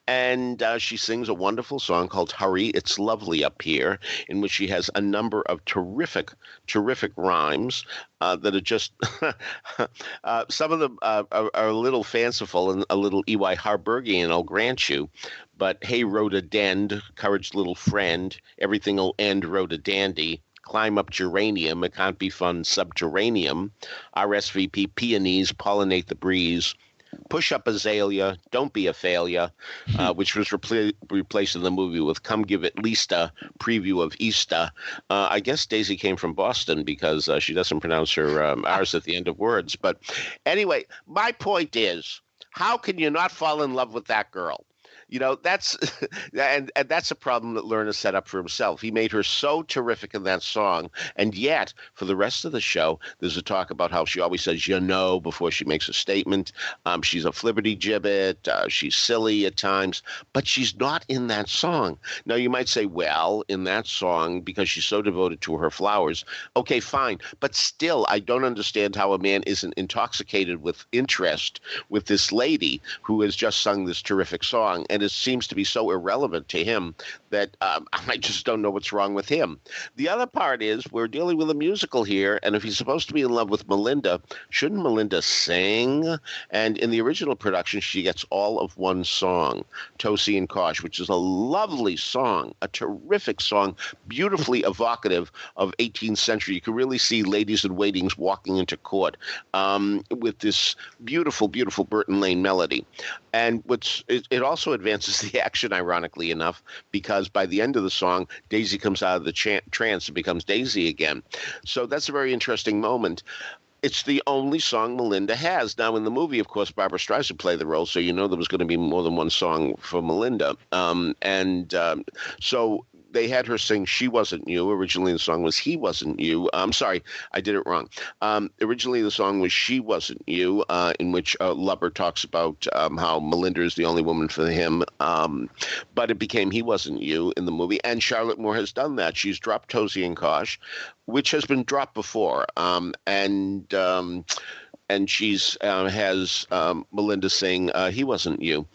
And uh, she sings a wonderful song called Hurry, It's Lovely Up Here, in which she has a number of terrific, terrific rhymes uh, that are just, uh, some of them uh, are, are, a little fanciful and a little E.Y. Harburgian, I'll grant you. But hey, Rhoda, rhododend, courage, little friend, everything'll end, rhododendry climb up geranium. It can't be fun subterranean. RSVP peonies pollinate the breeze push up azalea, don't be a failure, uh, which was repl- replaced in the movie with come give at least a preview of Easter. Uh, I guess Daisy came from Boston because uh, she doesn't pronounce her um, R's at the end of words. But anyway, my point is, how can you not fall in love with that girl? You know, that's and, and that's a problem that Lerner set up for himself. He made her so terrific in that song, and yet for the rest of the show, there's a talk about how she always says "you know" before she makes a statement. Um, she's a flibberty gibbet. Uh, she's silly at times, but she's not in that song. Now you might say, well, in that song because she's so devoted to her flowers. Okay, fine, but still, I don't understand how a man isn't intoxicated with interest with this lady who has just sung this terrific song. And and it seems to be so irrelevant to him that um, I just don't know what's wrong with him. The other part is we're dealing with a musical here, and if he's supposed to be in love with Melinda, shouldn't Melinda sing? And in the original production, she gets all of one song, Tosy and Cosh, which is a lovely song, a terrific song, beautifully evocative of 18th century. You can really see ladies in waitings walking into court um, with this beautiful, beautiful Burton Lane melody. And what's it, it also the action, ironically enough, because by the end of the song, Daisy comes out of the trance and becomes Daisy again. So that's a very interesting moment. It's the only song Melinda has. Now, in the movie, of course, Barbra Streisand played the role, so you know there was going to be more than one song for Melinda. Um, and um, so they had her sing "She Wasn't You." Originally, the song was "He Wasn't You." I'm sorry, I did it wrong. Um, originally, the song was "She Wasn't You," uh, in which uh, Lubber talks about um, how Melinda is the only woman for him. Um, but it became "He Wasn't You" in the movie, and Charlotte Moore has done that. She's dropped Tosy and Cosh, which has been dropped before, um, and um, and she's uh, has um, Melinda sing uh, "He Wasn't You,"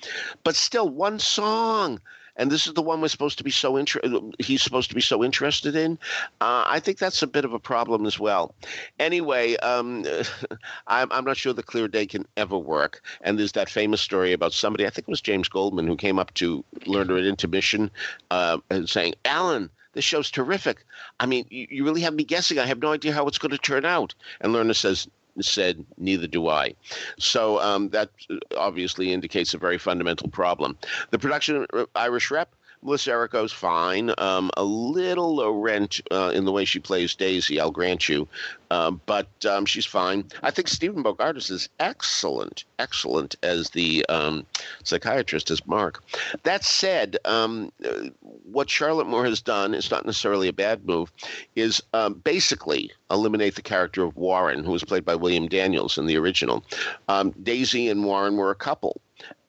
but still one song and this is the one we're supposed to be so he's supposed to be so interested in. Uh, I think that's a bit of a problem as well. Anyway, um, I'm, I'm not sure the clear day can ever work. And there's that famous story about somebody, I think it was James Goldman, who came up to Lerner at intermission uh, and saying, Alan, this show's terrific. I mean, you, you really have me guessing. I have no idea how it's going to turn out. And Lerner says, said, neither do I. So um, that obviously indicates a very fundamental problem. The production Irish rep Melissa Errico's fine. Um, a little low rent uh, in the way she plays Daisy, I'll grant you, uh, but um, she's fine. I think Stephen Bogardus is excellent, excellent as the um, psychiatrist, as Mark. That said, um, uh, what Charlotte Moore has done is not necessarily a bad move, is um, basically eliminate the character of Warren, who was played by William Daniels in the original. Um, Daisy and Warren were a couple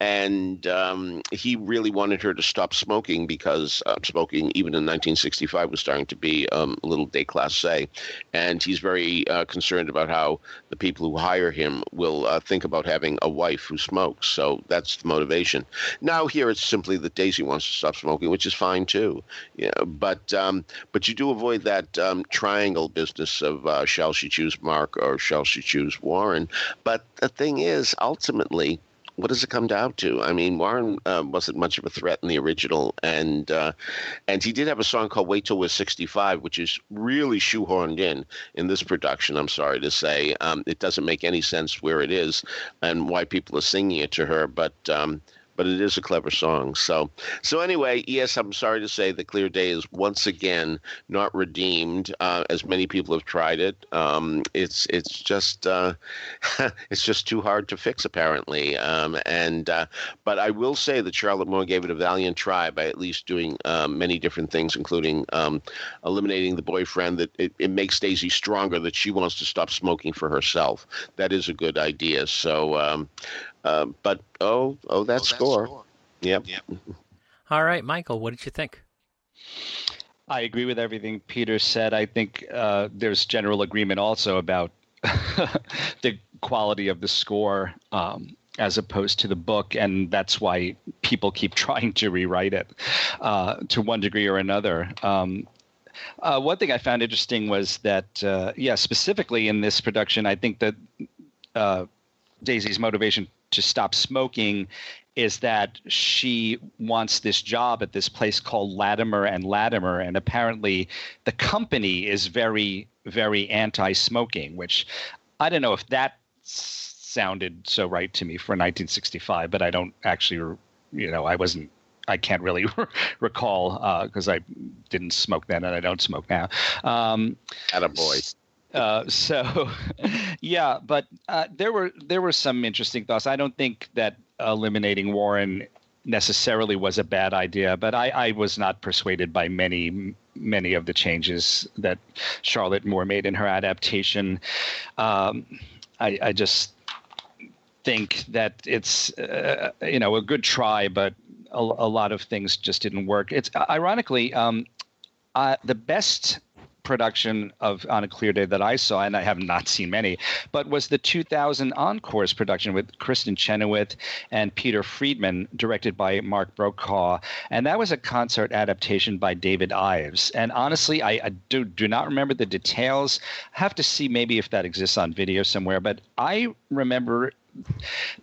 and um, he really wanted her to stop smoking because uh, smoking, even in 1965, was starting to be um, a little déclassé, and he's very uh, concerned about how the people who hire him will uh, think about having a wife who smokes. So that's the motivation. Now here it's simply that Daisy wants to stop smoking, which is fine too. Yeah, but um, but you do avoid that um, triangle business of uh, shall she choose Mark or shall she choose Warren. But the thing is, ultimately what does it come down to? I mean, Warren uh, wasn't much of a threat in the original, and uh, and he did have a song called "Wait Till We're 65," which is really shoehorned in in this production. I'm sorry to say, um, it doesn't make any sense where it is and why people are singing it to her, but. Um, but it is a clever song. So, so anyway, yes, I'm sorry to say the Clear Day is once again not redeemed. Uh, as many people have tried it, um, it's it's just uh, it's just too hard to fix apparently. Um, and uh, but I will say that Charlotte Moore gave it a valiant try by at least doing um, many different things, including um, eliminating the boyfriend. That it, it makes Daisy stronger. That she wants to stop smoking for herself. That is a good idea. So um, uh, but oh, oh, that, oh, score. score. Yep. yep. All right, Michael, what did you think? I agree with everything Peter said. I think uh, there's general agreement also about the quality of the score um, as opposed to the book, and that's why people keep trying to rewrite it uh, to one degree or another. Um, uh, one thing I found interesting was that, uh, yeah, specifically in this production, I think that uh, Daisy's motivation to stop smoking is that she wants this job at this place called Latimer and Latimer, and apparently the company is very, very anti-smoking. Which I don't know if that sounded so right to me for 1965, but I don't actually, you know, I wasn't. I can't really recall because uh, I didn't smoke then and I don't smoke now. Um. Uh, so, yeah, but uh, there were there were some interesting thoughts. I don't think that eliminating Warren necessarily was a bad idea, but I, I was not persuaded by many many of the changes that Charlotte Moore made in her adaptation. Um, I, I, just think that it's uh, you know a good try, but a, a, lot of things just didn't work. It's ironically um, uh, the best production of On a Clear Day that I saw, and I have not seen many, but was the 2000 Encores production with Kristin Chenoweth and Peter Friedman, directed by Mark Brokaw. And that was a concert adaptation by David Ives. And honestly, I, I do, do not remember the details. I have to see maybe if that exists on video somewhere, but I remember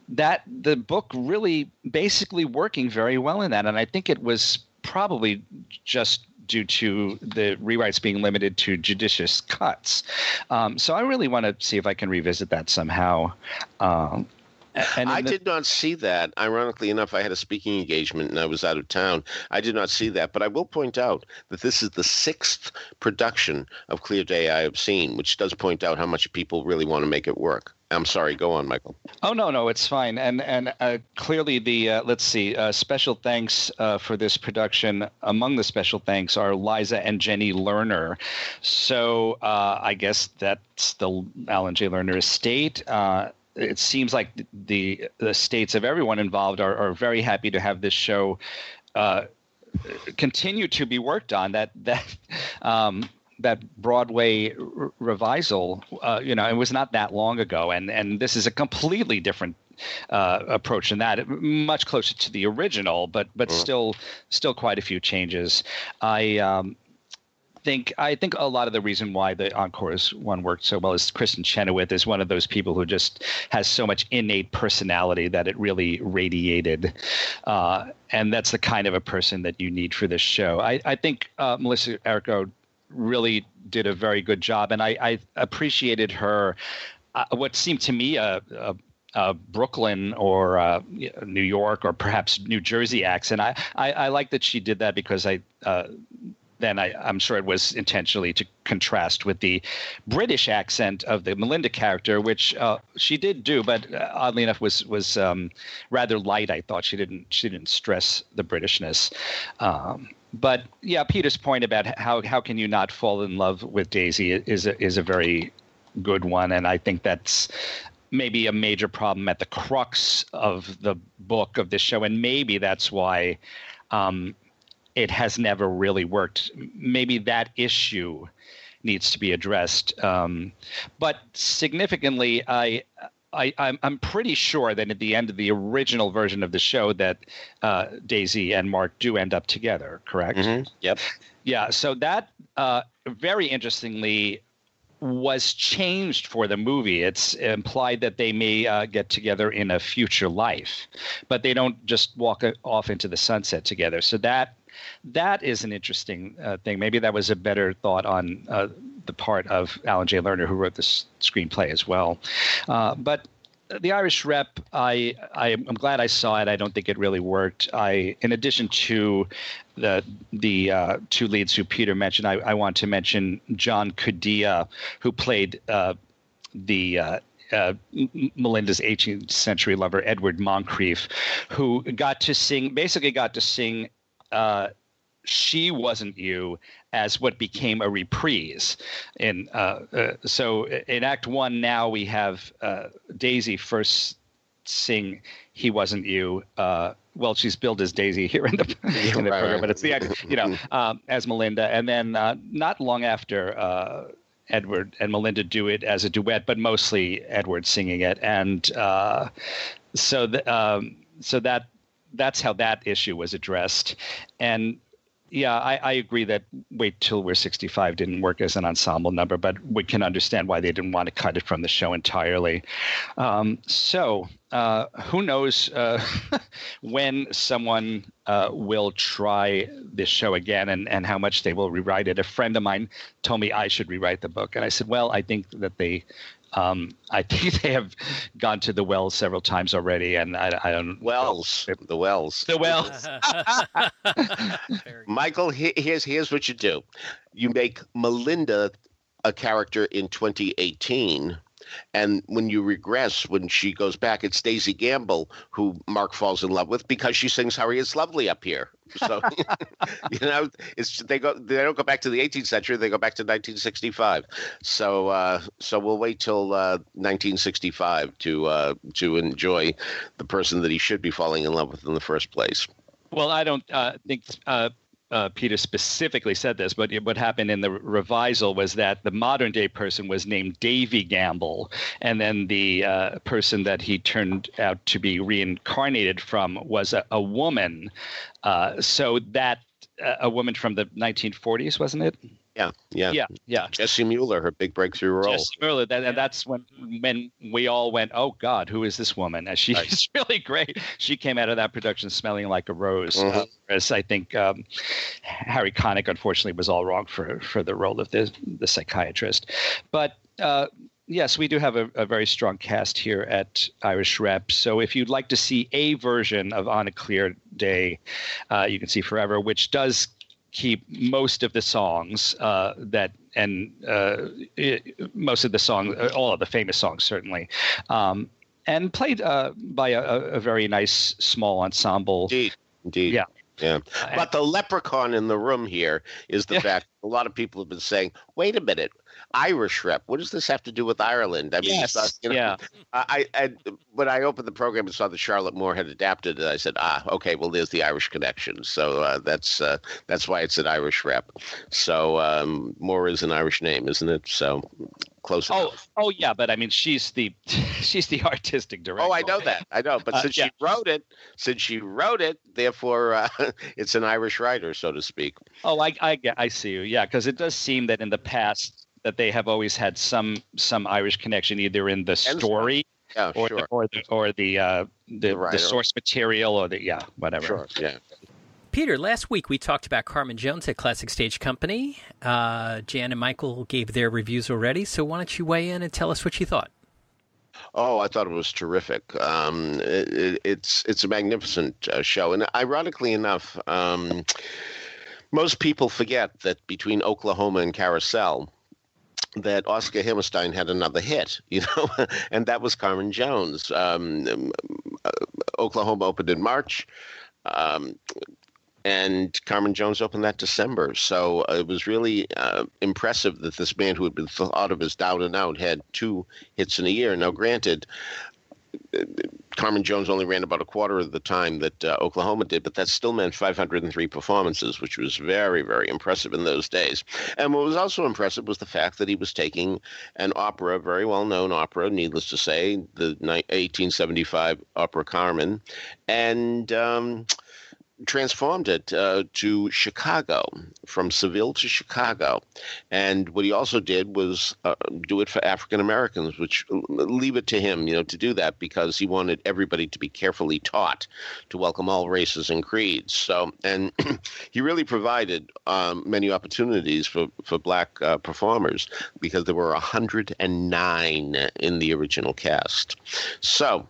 that the book really basically working very well in that. And I think it was probably just due to the rewrites being limited to judicious cuts. Um, so I really want to see if I can revisit that somehow. Um, I the- did not see that. Ironically enough, I had a speaking engagement and I was out of town. I did not see that, but I will point out that this is the sixth production of Clear Day I have seen, which does point out how much people really want to make it work. I'm sorry. Go on, Michael. Oh no, no, it's fine. And and uh, clearly the uh, let's see. Uh, special thanks uh, for this production. Among the special thanks are Liza and Jenny Lerner. So uh, I guess that's the Alan J. Lerner estate. Uh, it seems like the the states of everyone involved are, are very happy to have this show continue to be worked on. That that um, that Broadway r- revisal, uh, you know, it was not that long ago, and and this is a completely different uh, approach than that. Much closer to the original, but but mm. still still quite a few changes. I um, think I think a lot of the reason why the encores one worked so well is Kristin Chenoweth is one of those people who just has so much innate personality that it really radiated, uh, and that's the kind of a person that you need for this show. I, I think uh, Melissa Errico really did a very good job, and I, I appreciated her. Uh, what seemed to me a, a uh, Brooklyn or uh, New York or perhaps New Jersey accent. I, I, I like that she did that because I uh, then I, am sure it was intentionally to contrast with the British accent of the Melinda character, which uh, she did do, but uh, oddly enough was was um, rather light. I thought she didn't she didn't stress the Britishness. Um, but yeah, Peter's point about how how can you not fall in love with Daisy is a, is a very good one, and I think that's maybe a major problem at the crux of the book of this show, and maybe that's why um, it has never really worked. Maybe that issue needs to be addressed. Um, but significantly, I. I, I'm, I'm pretty sure that at the end of the original version of the show that uh, Daisy and Mark do end up together, correct? Mm-hmm. Yep. Yeah. So that uh, very interestingly was changed for the movie. It's implied that they may uh, get together in a future life, but they don't just walk off into the sunset together. So that that is an interesting uh, thing. Maybe that was a better thought on uh, the part of Alan J. Lerner, who wrote the screenplay as well. Uh, but the Irish Rep, I, I am glad I saw it. I don't think it really worked. I, in addition to the the uh, two leads who Peter mentioned, I, I want to mention John Cudia, who played uh, the uh, uh, Melinda's 18th century lover, Edward Moncrief, who got to sing, basically got to sing uh, she wasn't you as what became a reprise. In uh, uh, so in act one now we have uh, daisy first sing he wasn't you. Uh, well she's billed as daisy here in the, in the right, program but it's the act you know um, as melinda. And then uh, not long after uh, edward and melinda do it as a duet but mostly edward singing it. And so the, um, so that that's how that issue was addressed. And yeah, I, I, agree that Wait Till We're 65 didn't work as an ensemble number, but we can understand why they didn't want to cut it from the show entirely. Um, so, uh, who knows uh, when someone uh, will try this show again and, and how much they will rewrite it? A friend of mine told me I should rewrite the book. And I said, well, I think that they um, I think they have gone to the wells several times already, and I, I don't wells, know. the wells, the wells. Michael, here's here's what you do: you make Melinda a character in 2018 and when you regress, when she goes back, it's Daisy Gamble who Mark falls in love with because she sings "Hurry! It's Lovely" up here. So you know, it's they go they don't go back to the 18th century; they go back to 1965. So uh, so we'll wait till uh, 1965 to uh, to enjoy the person that he should be falling in love with in the first place. Well, I don't uh, think uh, Peter specifically said this, but what happened in the revisal was that the modern day person was named Davy Gamble, and then the uh, person that he turned out to be reincarnated from was a, a woman. Uh, so that uh, a woman from the 1940s, wasn't it? Yeah, yeah, yeah, yeah. Jessie Mueller, her big breakthrough role. Jessie Mueller, that, and that's when when we all went, "Oh God, who is this woman?" And she's right. really great. She came out of that production smelling like a rose. Mm-hmm. Uh, whereas I think um, Harry Connick, unfortunately, was all wrong for for the role of the the psychiatrist. But uh, yes, we do have a, a, very strong cast here at Irish Rep. So if you'd like to see a version of On a Clear Day, uh, you can see Forever, which does keep most of the songs uh, that and uh, it, most of the songs, uh, all of the famous songs certainly, um, and played uh, by a, a, very nice small ensemble. Indeed, indeed. Yeah. Yeah. But the leprechaun in the room here is the yeah. fact a lot of people have been saying, wait a minute, Irish rep. What does this have to do with Ireland? I mean, yes, you know, yeah. I, I when I opened the program and saw that Charlotte Moore had adapted it, I said, ah, okay, well, there's the Irish connection. So uh, that's uh, that's why it's an Irish rep. So um, Moore is an Irish name, isn't it? So close oh, enough. Oh yeah, but I mean she's the she's the artistic director. Oh, I know that. I know. But uh, since yeah. she wrote it, since she wrote it, therefore uh, it's an Irish writer, so to speak. Oh, I I, I see you. Yeah, because it does seem that in the past that they have always had some some Irish connection either in the story. Yeah, or, sure. the, or the or the uh, the, the, the source material or the yeah whatever. Sure. Yeah. Peter, last week we talked about Carmen Jones at Classic Stage Company. Uh, Jan and Michael gave their reviews already, so why don't you weigh in and tell us what you thought? Oh, I thought it was terrific. Um, it, it, it's it's a magnificent uh, show, and ironically enough, um, most people forget that between Oklahoma and Carousel, that Oscar Hammerstein had another hit, you know, and that was Carmen Jones. Um, uh, Oklahoma opened in March. Um, and Carmen Jones opened that December. So uh, it was really uh, impressive that this man who had been thought of as down and out had two hits in a year. Now, granted, Carmen Jones only ran about a quarter of the time that uh, Oklahoma did, but that still meant 503 performances, which was very, very impressive in those days. And what was also impressive was the fact that he was taking an opera, very well known opera, needless to say, the 1875 opera Carmen, and um, transformed it uh, to Chicago, from Seville to Chicago. And what he also did was uh, do it for African Americans, which uh, leave it to him, you know, to do that because he wanted everybody to be carefully taught to welcome all races and creeds. So, and he really provided um, many opportunities for for black uh, performers because there were 109 in the original cast. So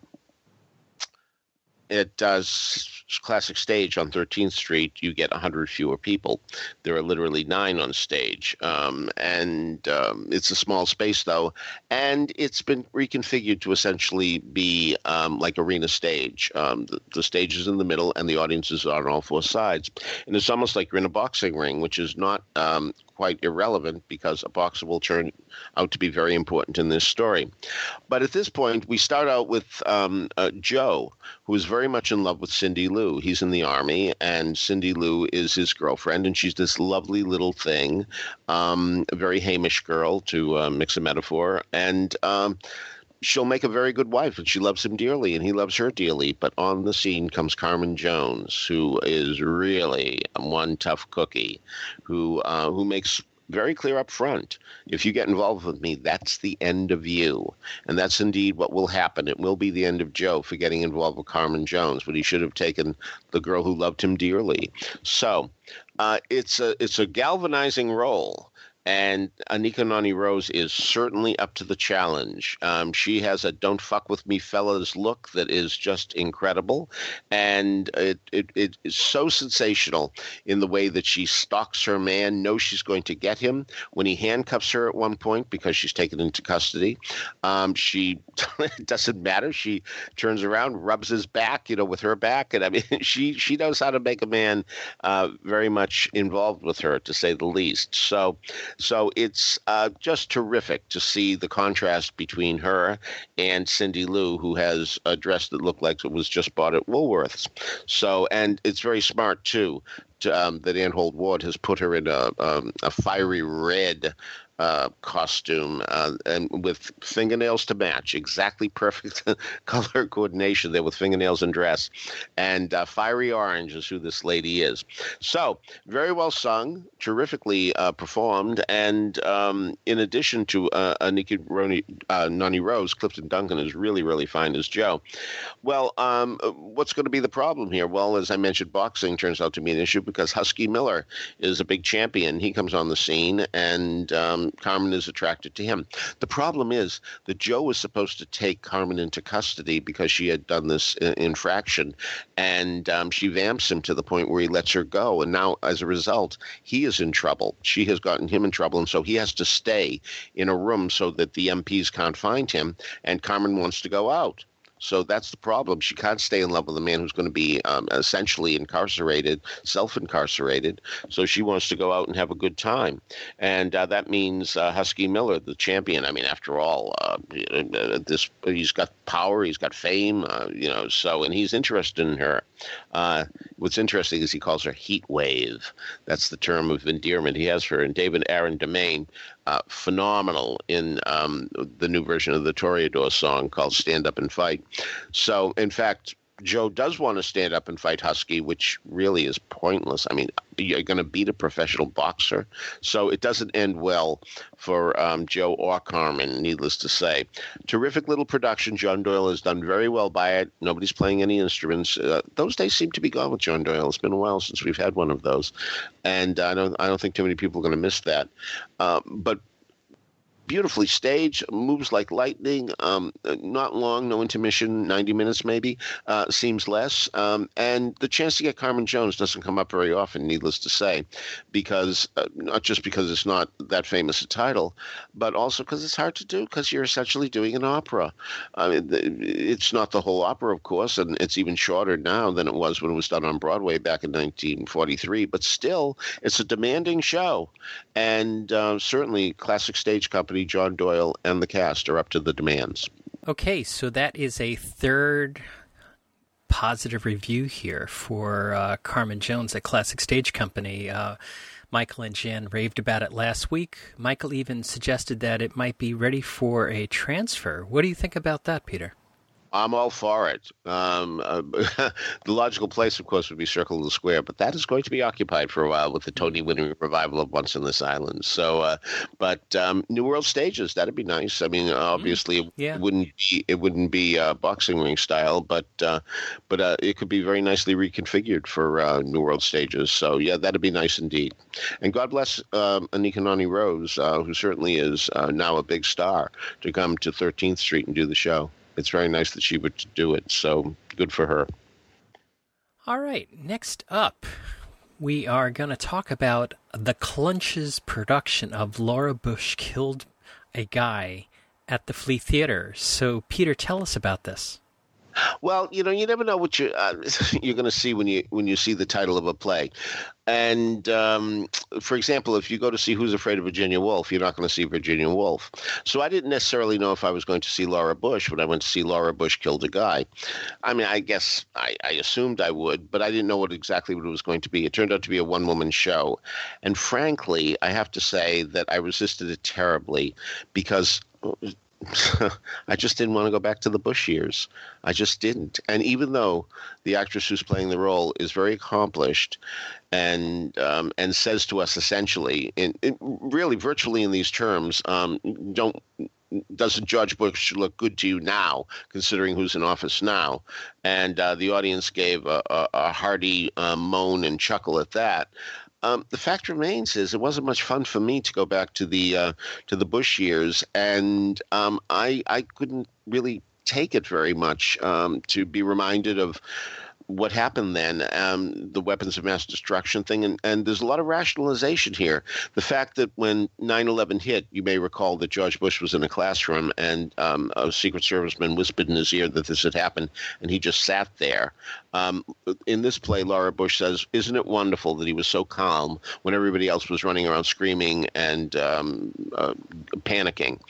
it does classic stage on 13th Street, you get 100 fewer people. There are literally nine on stage. Um, and um, it's a small space, though. And it's been reconfigured to essentially be um, like arena stage. Um, the, the, stage is in the middle, and the audience is on all four sides. And it's almost like you're in a boxing ring, which is not um, quite irrelevant because a boxer will turn out to be very important in this story. But at this point, we start out with um, uh, Joe, who is very much in love with Cindy Lou. He's in the army, and Cindy Lou is his girlfriend, and she's this lovely little thing, um, a very haimish girl, to uh, mix a metaphor. And um, she'll make a very good wife and she loves him dearly and he loves her dearly. But on the scene comes Carmen Jones, who is really one tough cookie, who uh, who makes very clear up front. If you get involved with me, that's the end of you. And that's indeed what will happen. It will be the end of Joe for getting involved with Carmen Jones, but he should have taken the girl who loved him dearly. So uh, it's a it's a galvanizing role. And Anika Noni Rose is certainly up to the challenge. Um, she has a "Don't fuck with me, fellas" look that is just incredible, and it, it, it is so sensational in the way that she stalks her man, knows she's going to get him when he handcuffs her at one point because she's taken into custody. Um, she doesn't matter. She turns around, rubs his back, you know, with her back, and I mean, she she knows how to make a man uh, very much involved with her, to say the least. So. So it's uh, just terrific to see the contrast between her and Cindy Lou, who has a dress that looked like it was just bought at Woolworths. So, and it's very smart too. To, um, that Ann Hould-Ward has put her in a, um, a fiery red uh, costume uh, and with fingernails to match, exactly perfect color coordination there with fingernails and dress. And uh, Fiery Orange is who this lady is. So, very well sung, terrifically uh, performed. And um, in addition to uh, Anika Roni, uh, Noni Rose, Clifton Duncan is really, really fine as Joe. Well, um, what's going to be the problem here? Well, as I mentioned, boxing turns out to be an issue because Husky Miller is a big champion. He comes on the scene and um, Carmen is attracted to him. The problem is that Joe was supposed to take Carmen into custody because she had done this infraction, and um, she vamps him to the point where he lets her go. And now, as a result, he is in trouble. She has gotten him in trouble, and so he has to stay in a room so that the MPs can't find him. And Carmen wants to go out. So that's the problem. She can't stay in love with a man who's going to be um, essentially incarcerated, self-incarcerated. So she wants to go out and have a good time, and uh, that means uh, Husky Miller, the champion. I mean, after all, uh, this he's got power, he's got fame, uh, you know. So and he's interested in her. Uh, what's interesting is he calls her Heat Wave. That's the term of endearment he has for her. And David Aron Damane, uh, phenomenal in um, the new version of the Toreador song called Stand Up and Fight. So, in fact, Joe does want to stand up and fight Husky, which really is pointless. I mean, you're going to beat a professional boxer, so it doesn't end well for um, Joe or Carmen. Needless to say, terrific little production. John Doyle has done very well by it. Nobody's playing any instruments. Uh, those days seem to be gone with John Doyle. It's been a while since we've had one of those, and I don't I don't think too many people are going to miss that. Uh, but beautifully staged, moves like lightning. Um, not long, no intermission, 90 minutes maybe, uh, seems less. Um, and the chance to get Carmen Jones doesn't come up very often, needless to say, because uh, not just because it's not that famous a title, but also because it's hard to do because you're essentially doing an opera. I mean, it's not the whole opera, of course, and it's even shorter now than it was when it was done on Broadway back in 1943, but still, it's a demanding show. And uh, certainly, Classic Stage Company John Doyle, and the cast are up to the demands. Okay, so that is a third positive review here for uh, Carmen Jones at Classic Stage Company. Uh, Michael and Jan raved about it last week. Michael even suggested that it might be ready for a transfer. What do you think about that, Peter? I'm all for it. Um, uh, the logical place, of course, would be Circle the Square, but that is going to be occupied for a while with the Tony-winning revival of Once on This Island. So, uh, but um, New World stages that'd be nice. I mean, mm-hmm. obviously, yeah. it wouldn't be it wouldn't be uh, boxing ring style, but uh, but uh, it could be very nicely reconfigured for uh, New World stages. So, yeah, that'd be nice indeed. And God bless um, Anika Noni Rose, who certainly is now a big star, to come to 13th Street and do the show it's very nice that she would do it. So good for her. All right, next up, we are going to talk about the Clunches production of Laura Bush Killed a Guy at the Flea Theater. So, Peter, tell us about this. Well, you know, you never know what you uh, you're going to see when you when you see the title of a play. And um, for example, if you go to see Who's Afraid of Virginia Woolf, you're not going to see Virginia Woolf. So I didn't necessarily know if I was going to see Laura Bush when I went to see Laura Bush Killed a Guy. I mean, I guess I, I assumed I would, but I didn't know what exactly what it was going to be. It turned out to be a one woman show. And frankly, I have to say that I resisted it terribly because I just didn't want to go back to the Bush years. I just didn't. And even though the actress who's playing the role is very accomplished and um, and says to us essentially, in, in, really virtually in these terms, um, don't doesn't George Bush look good to you now, considering who's in office now? And uh, the audience gave a, a, a hearty uh, moan and chuckle at that. Um, the fact remains is it wasn't much fun for me to go back to the uh, to the Bush years, and um, I I couldn't really take it very much um, to be reminded of what happened then, um, the weapons of mass destruction thing, and, and there's a lot of rationalization here. The fact that when 9/11 hit, you may recall that George Bush was in a classroom and um, a Secret Serviceman whispered in his ear that this had happened, and he just sat there. Um, in this play, Laura Bush says, "Isn't it wonderful that he was so calm when everybody else was running around screaming and um, uh, panicking?"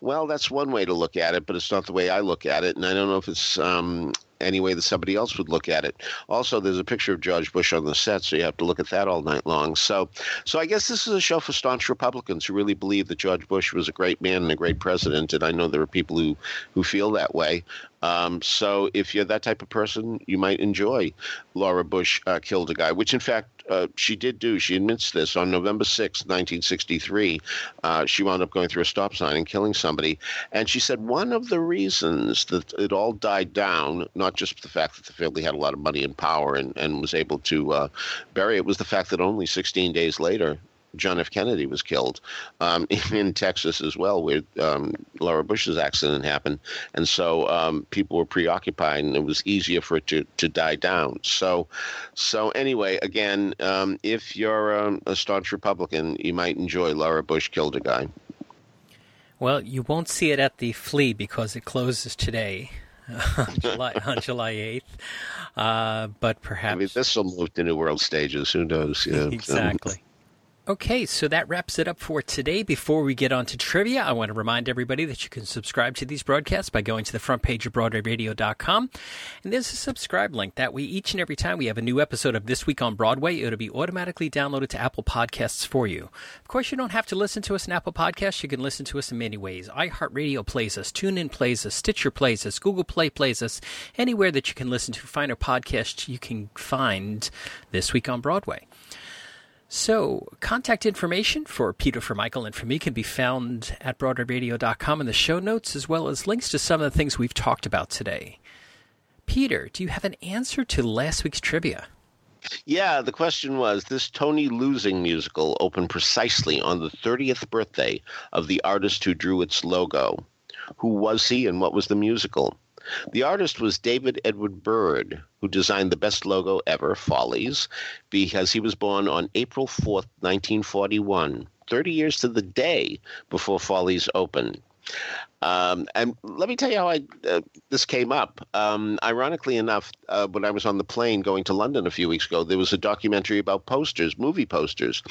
Well, that's one way to look at it, but it's not the way I look at it, and I don't know if it's um, any way that somebody else would look at it. Also, there's a picture of George Bush on the set, so you have to look at that all night long. So, so I guess this is a show for staunch Republicans who really believe that George Bush was a great man and a great president. And I know there are people who who feel that way. Um, so if you're that type of person, you might enjoy Laura Bush uh, killed a guy, which in fact uh, she did do. She admits this on November 6, 1963. Uh, she wound up going through a stop sign and killing somebody. And she said one of the reasons that it all died down, not just the fact that the family had a lot of money and power and, and was able to uh, bury it, was the fact that only 16 days later, John F. Kennedy was killed, um, in Texas as well, where um, Laura Bush's accident happened, and so um, people were preoccupied, and it was easier for it to, to die down. So, so anyway, again, um, if you're um, a staunch Republican, you might enjoy Laura Bush killed a guy. Well, you won't see it at the Flea because it closes today. on July on July eighth. Uh, but perhaps I mean, this will move to new world stages. Who knows? Know, exactly. Okay, so that wraps it up for today. Before we get on to trivia, I want to remind everybody that you can subscribe to these broadcasts by going to the front page of BroadwayRadio.com. And there's a subscribe link. That way, each and every time we have a new episode of This Week on Broadway, it'll be automatically downloaded to Apple Podcasts for you. Of course, you don't have to listen to us in Apple Podcasts. You can listen to us in many ways. iHeartRadio plays us, TuneIn plays us, Stitcher plays us, Google Play plays us. Anywhere that you can listen to finer podcasts, you can find This Week on Broadway. So, contact information for Peter, for Michael, and for me can be found at BroadwayRadio.com in the show notes, as well as links to some of the things we've talked about today. Peter, do you have an answer to last week's trivia? Yeah, the question was this Tony Losing musical opened precisely on the 30th birthday of the artist who drew its logo. Who was he and what was the musical? The artist was David Edward Byrd, who designed the best logo ever, Follies, because he was born on April 4th, 1941, 30 years to the day before Follies opened. Um, and let me tell you how I uh, this came up. Um, ironically enough, uh, when I was on the plane going to London a few weeks ago, there was a documentary about posters, movie posters,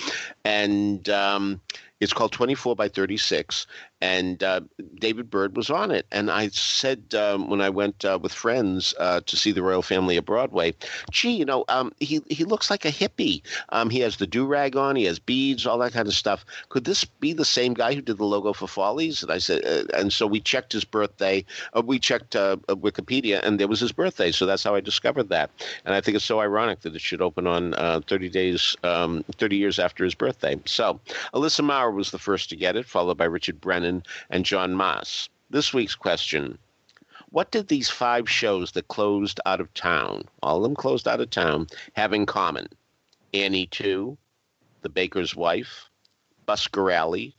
and um, it's called 24 by 36, and uh, David Byrd was on it. And I said um, when I went uh, with friends uh, to see the royal family at Broadway, gee, you know, um, he he looks like a hippie. Um, he has the do rag on, he has beads, all that kind of stuff. Could this be the same guy who did the logo for Follies? And I said, uh, and so we checked his birthday. Uh, we checked uh, Wikipedia, and there was his birthday. So that's how I discovered that. And I think it's so ironic that it should open on 30 days, um, 30 years after his birthday. So Alyssa Maurer was the first to get it, followed by Richard Brennan and John Moss. This week's question What did these five shows that closed out of town, all of them closed out of town, have in common? Annie 2, The Baker's Wife, Busker Alley,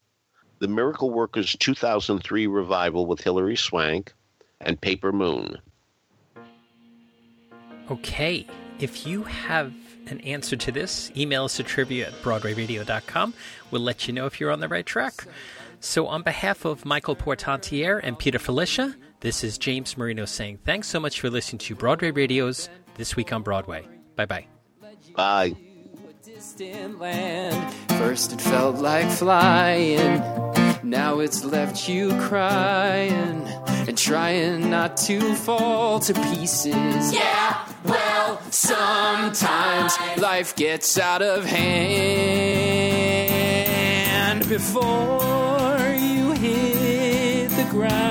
The Miracle Workers 2003 revival with Hilary Swank, and Paper Moon. Okay, if you have an answer to this, email us at trivia at BroadwayRadio.com. We'll let you know if you're on the right track. So, on behalf of Michael Portantiere and Peter Filichia, this is James Marino saying thanks so much for listening to Broadway Radio's This Week on Broadway. Bye-bye. Bye bye. Bye. First it felt like flying, now it's left you crying and trying not to fall to pieces. Yeah, well, sometimes life gets out of hand before you hit the ground.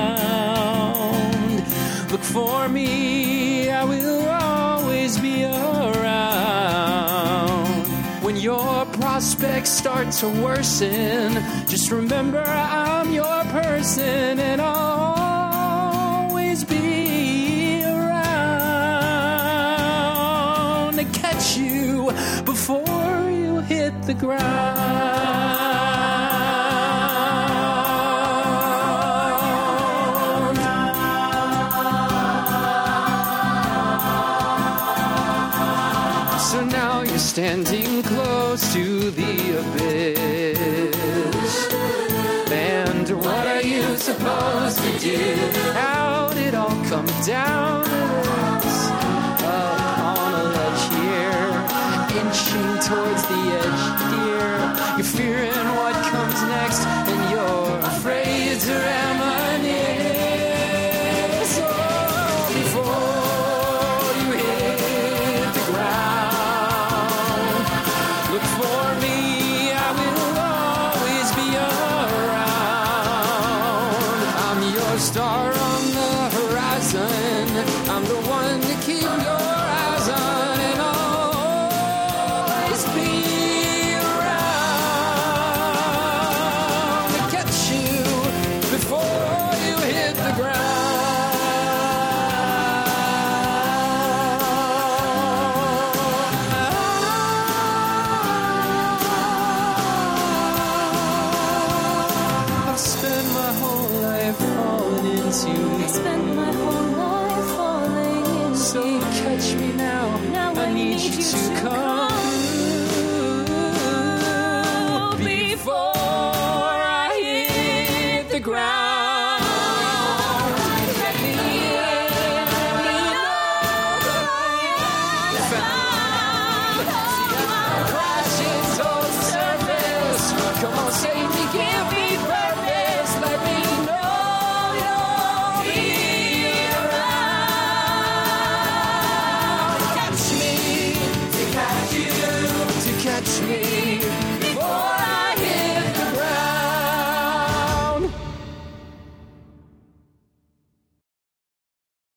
Look for me, I will When your prospects start to worsen, just remember I'm your person and I'll always be around to catch you before you hit the ground. So now you're standing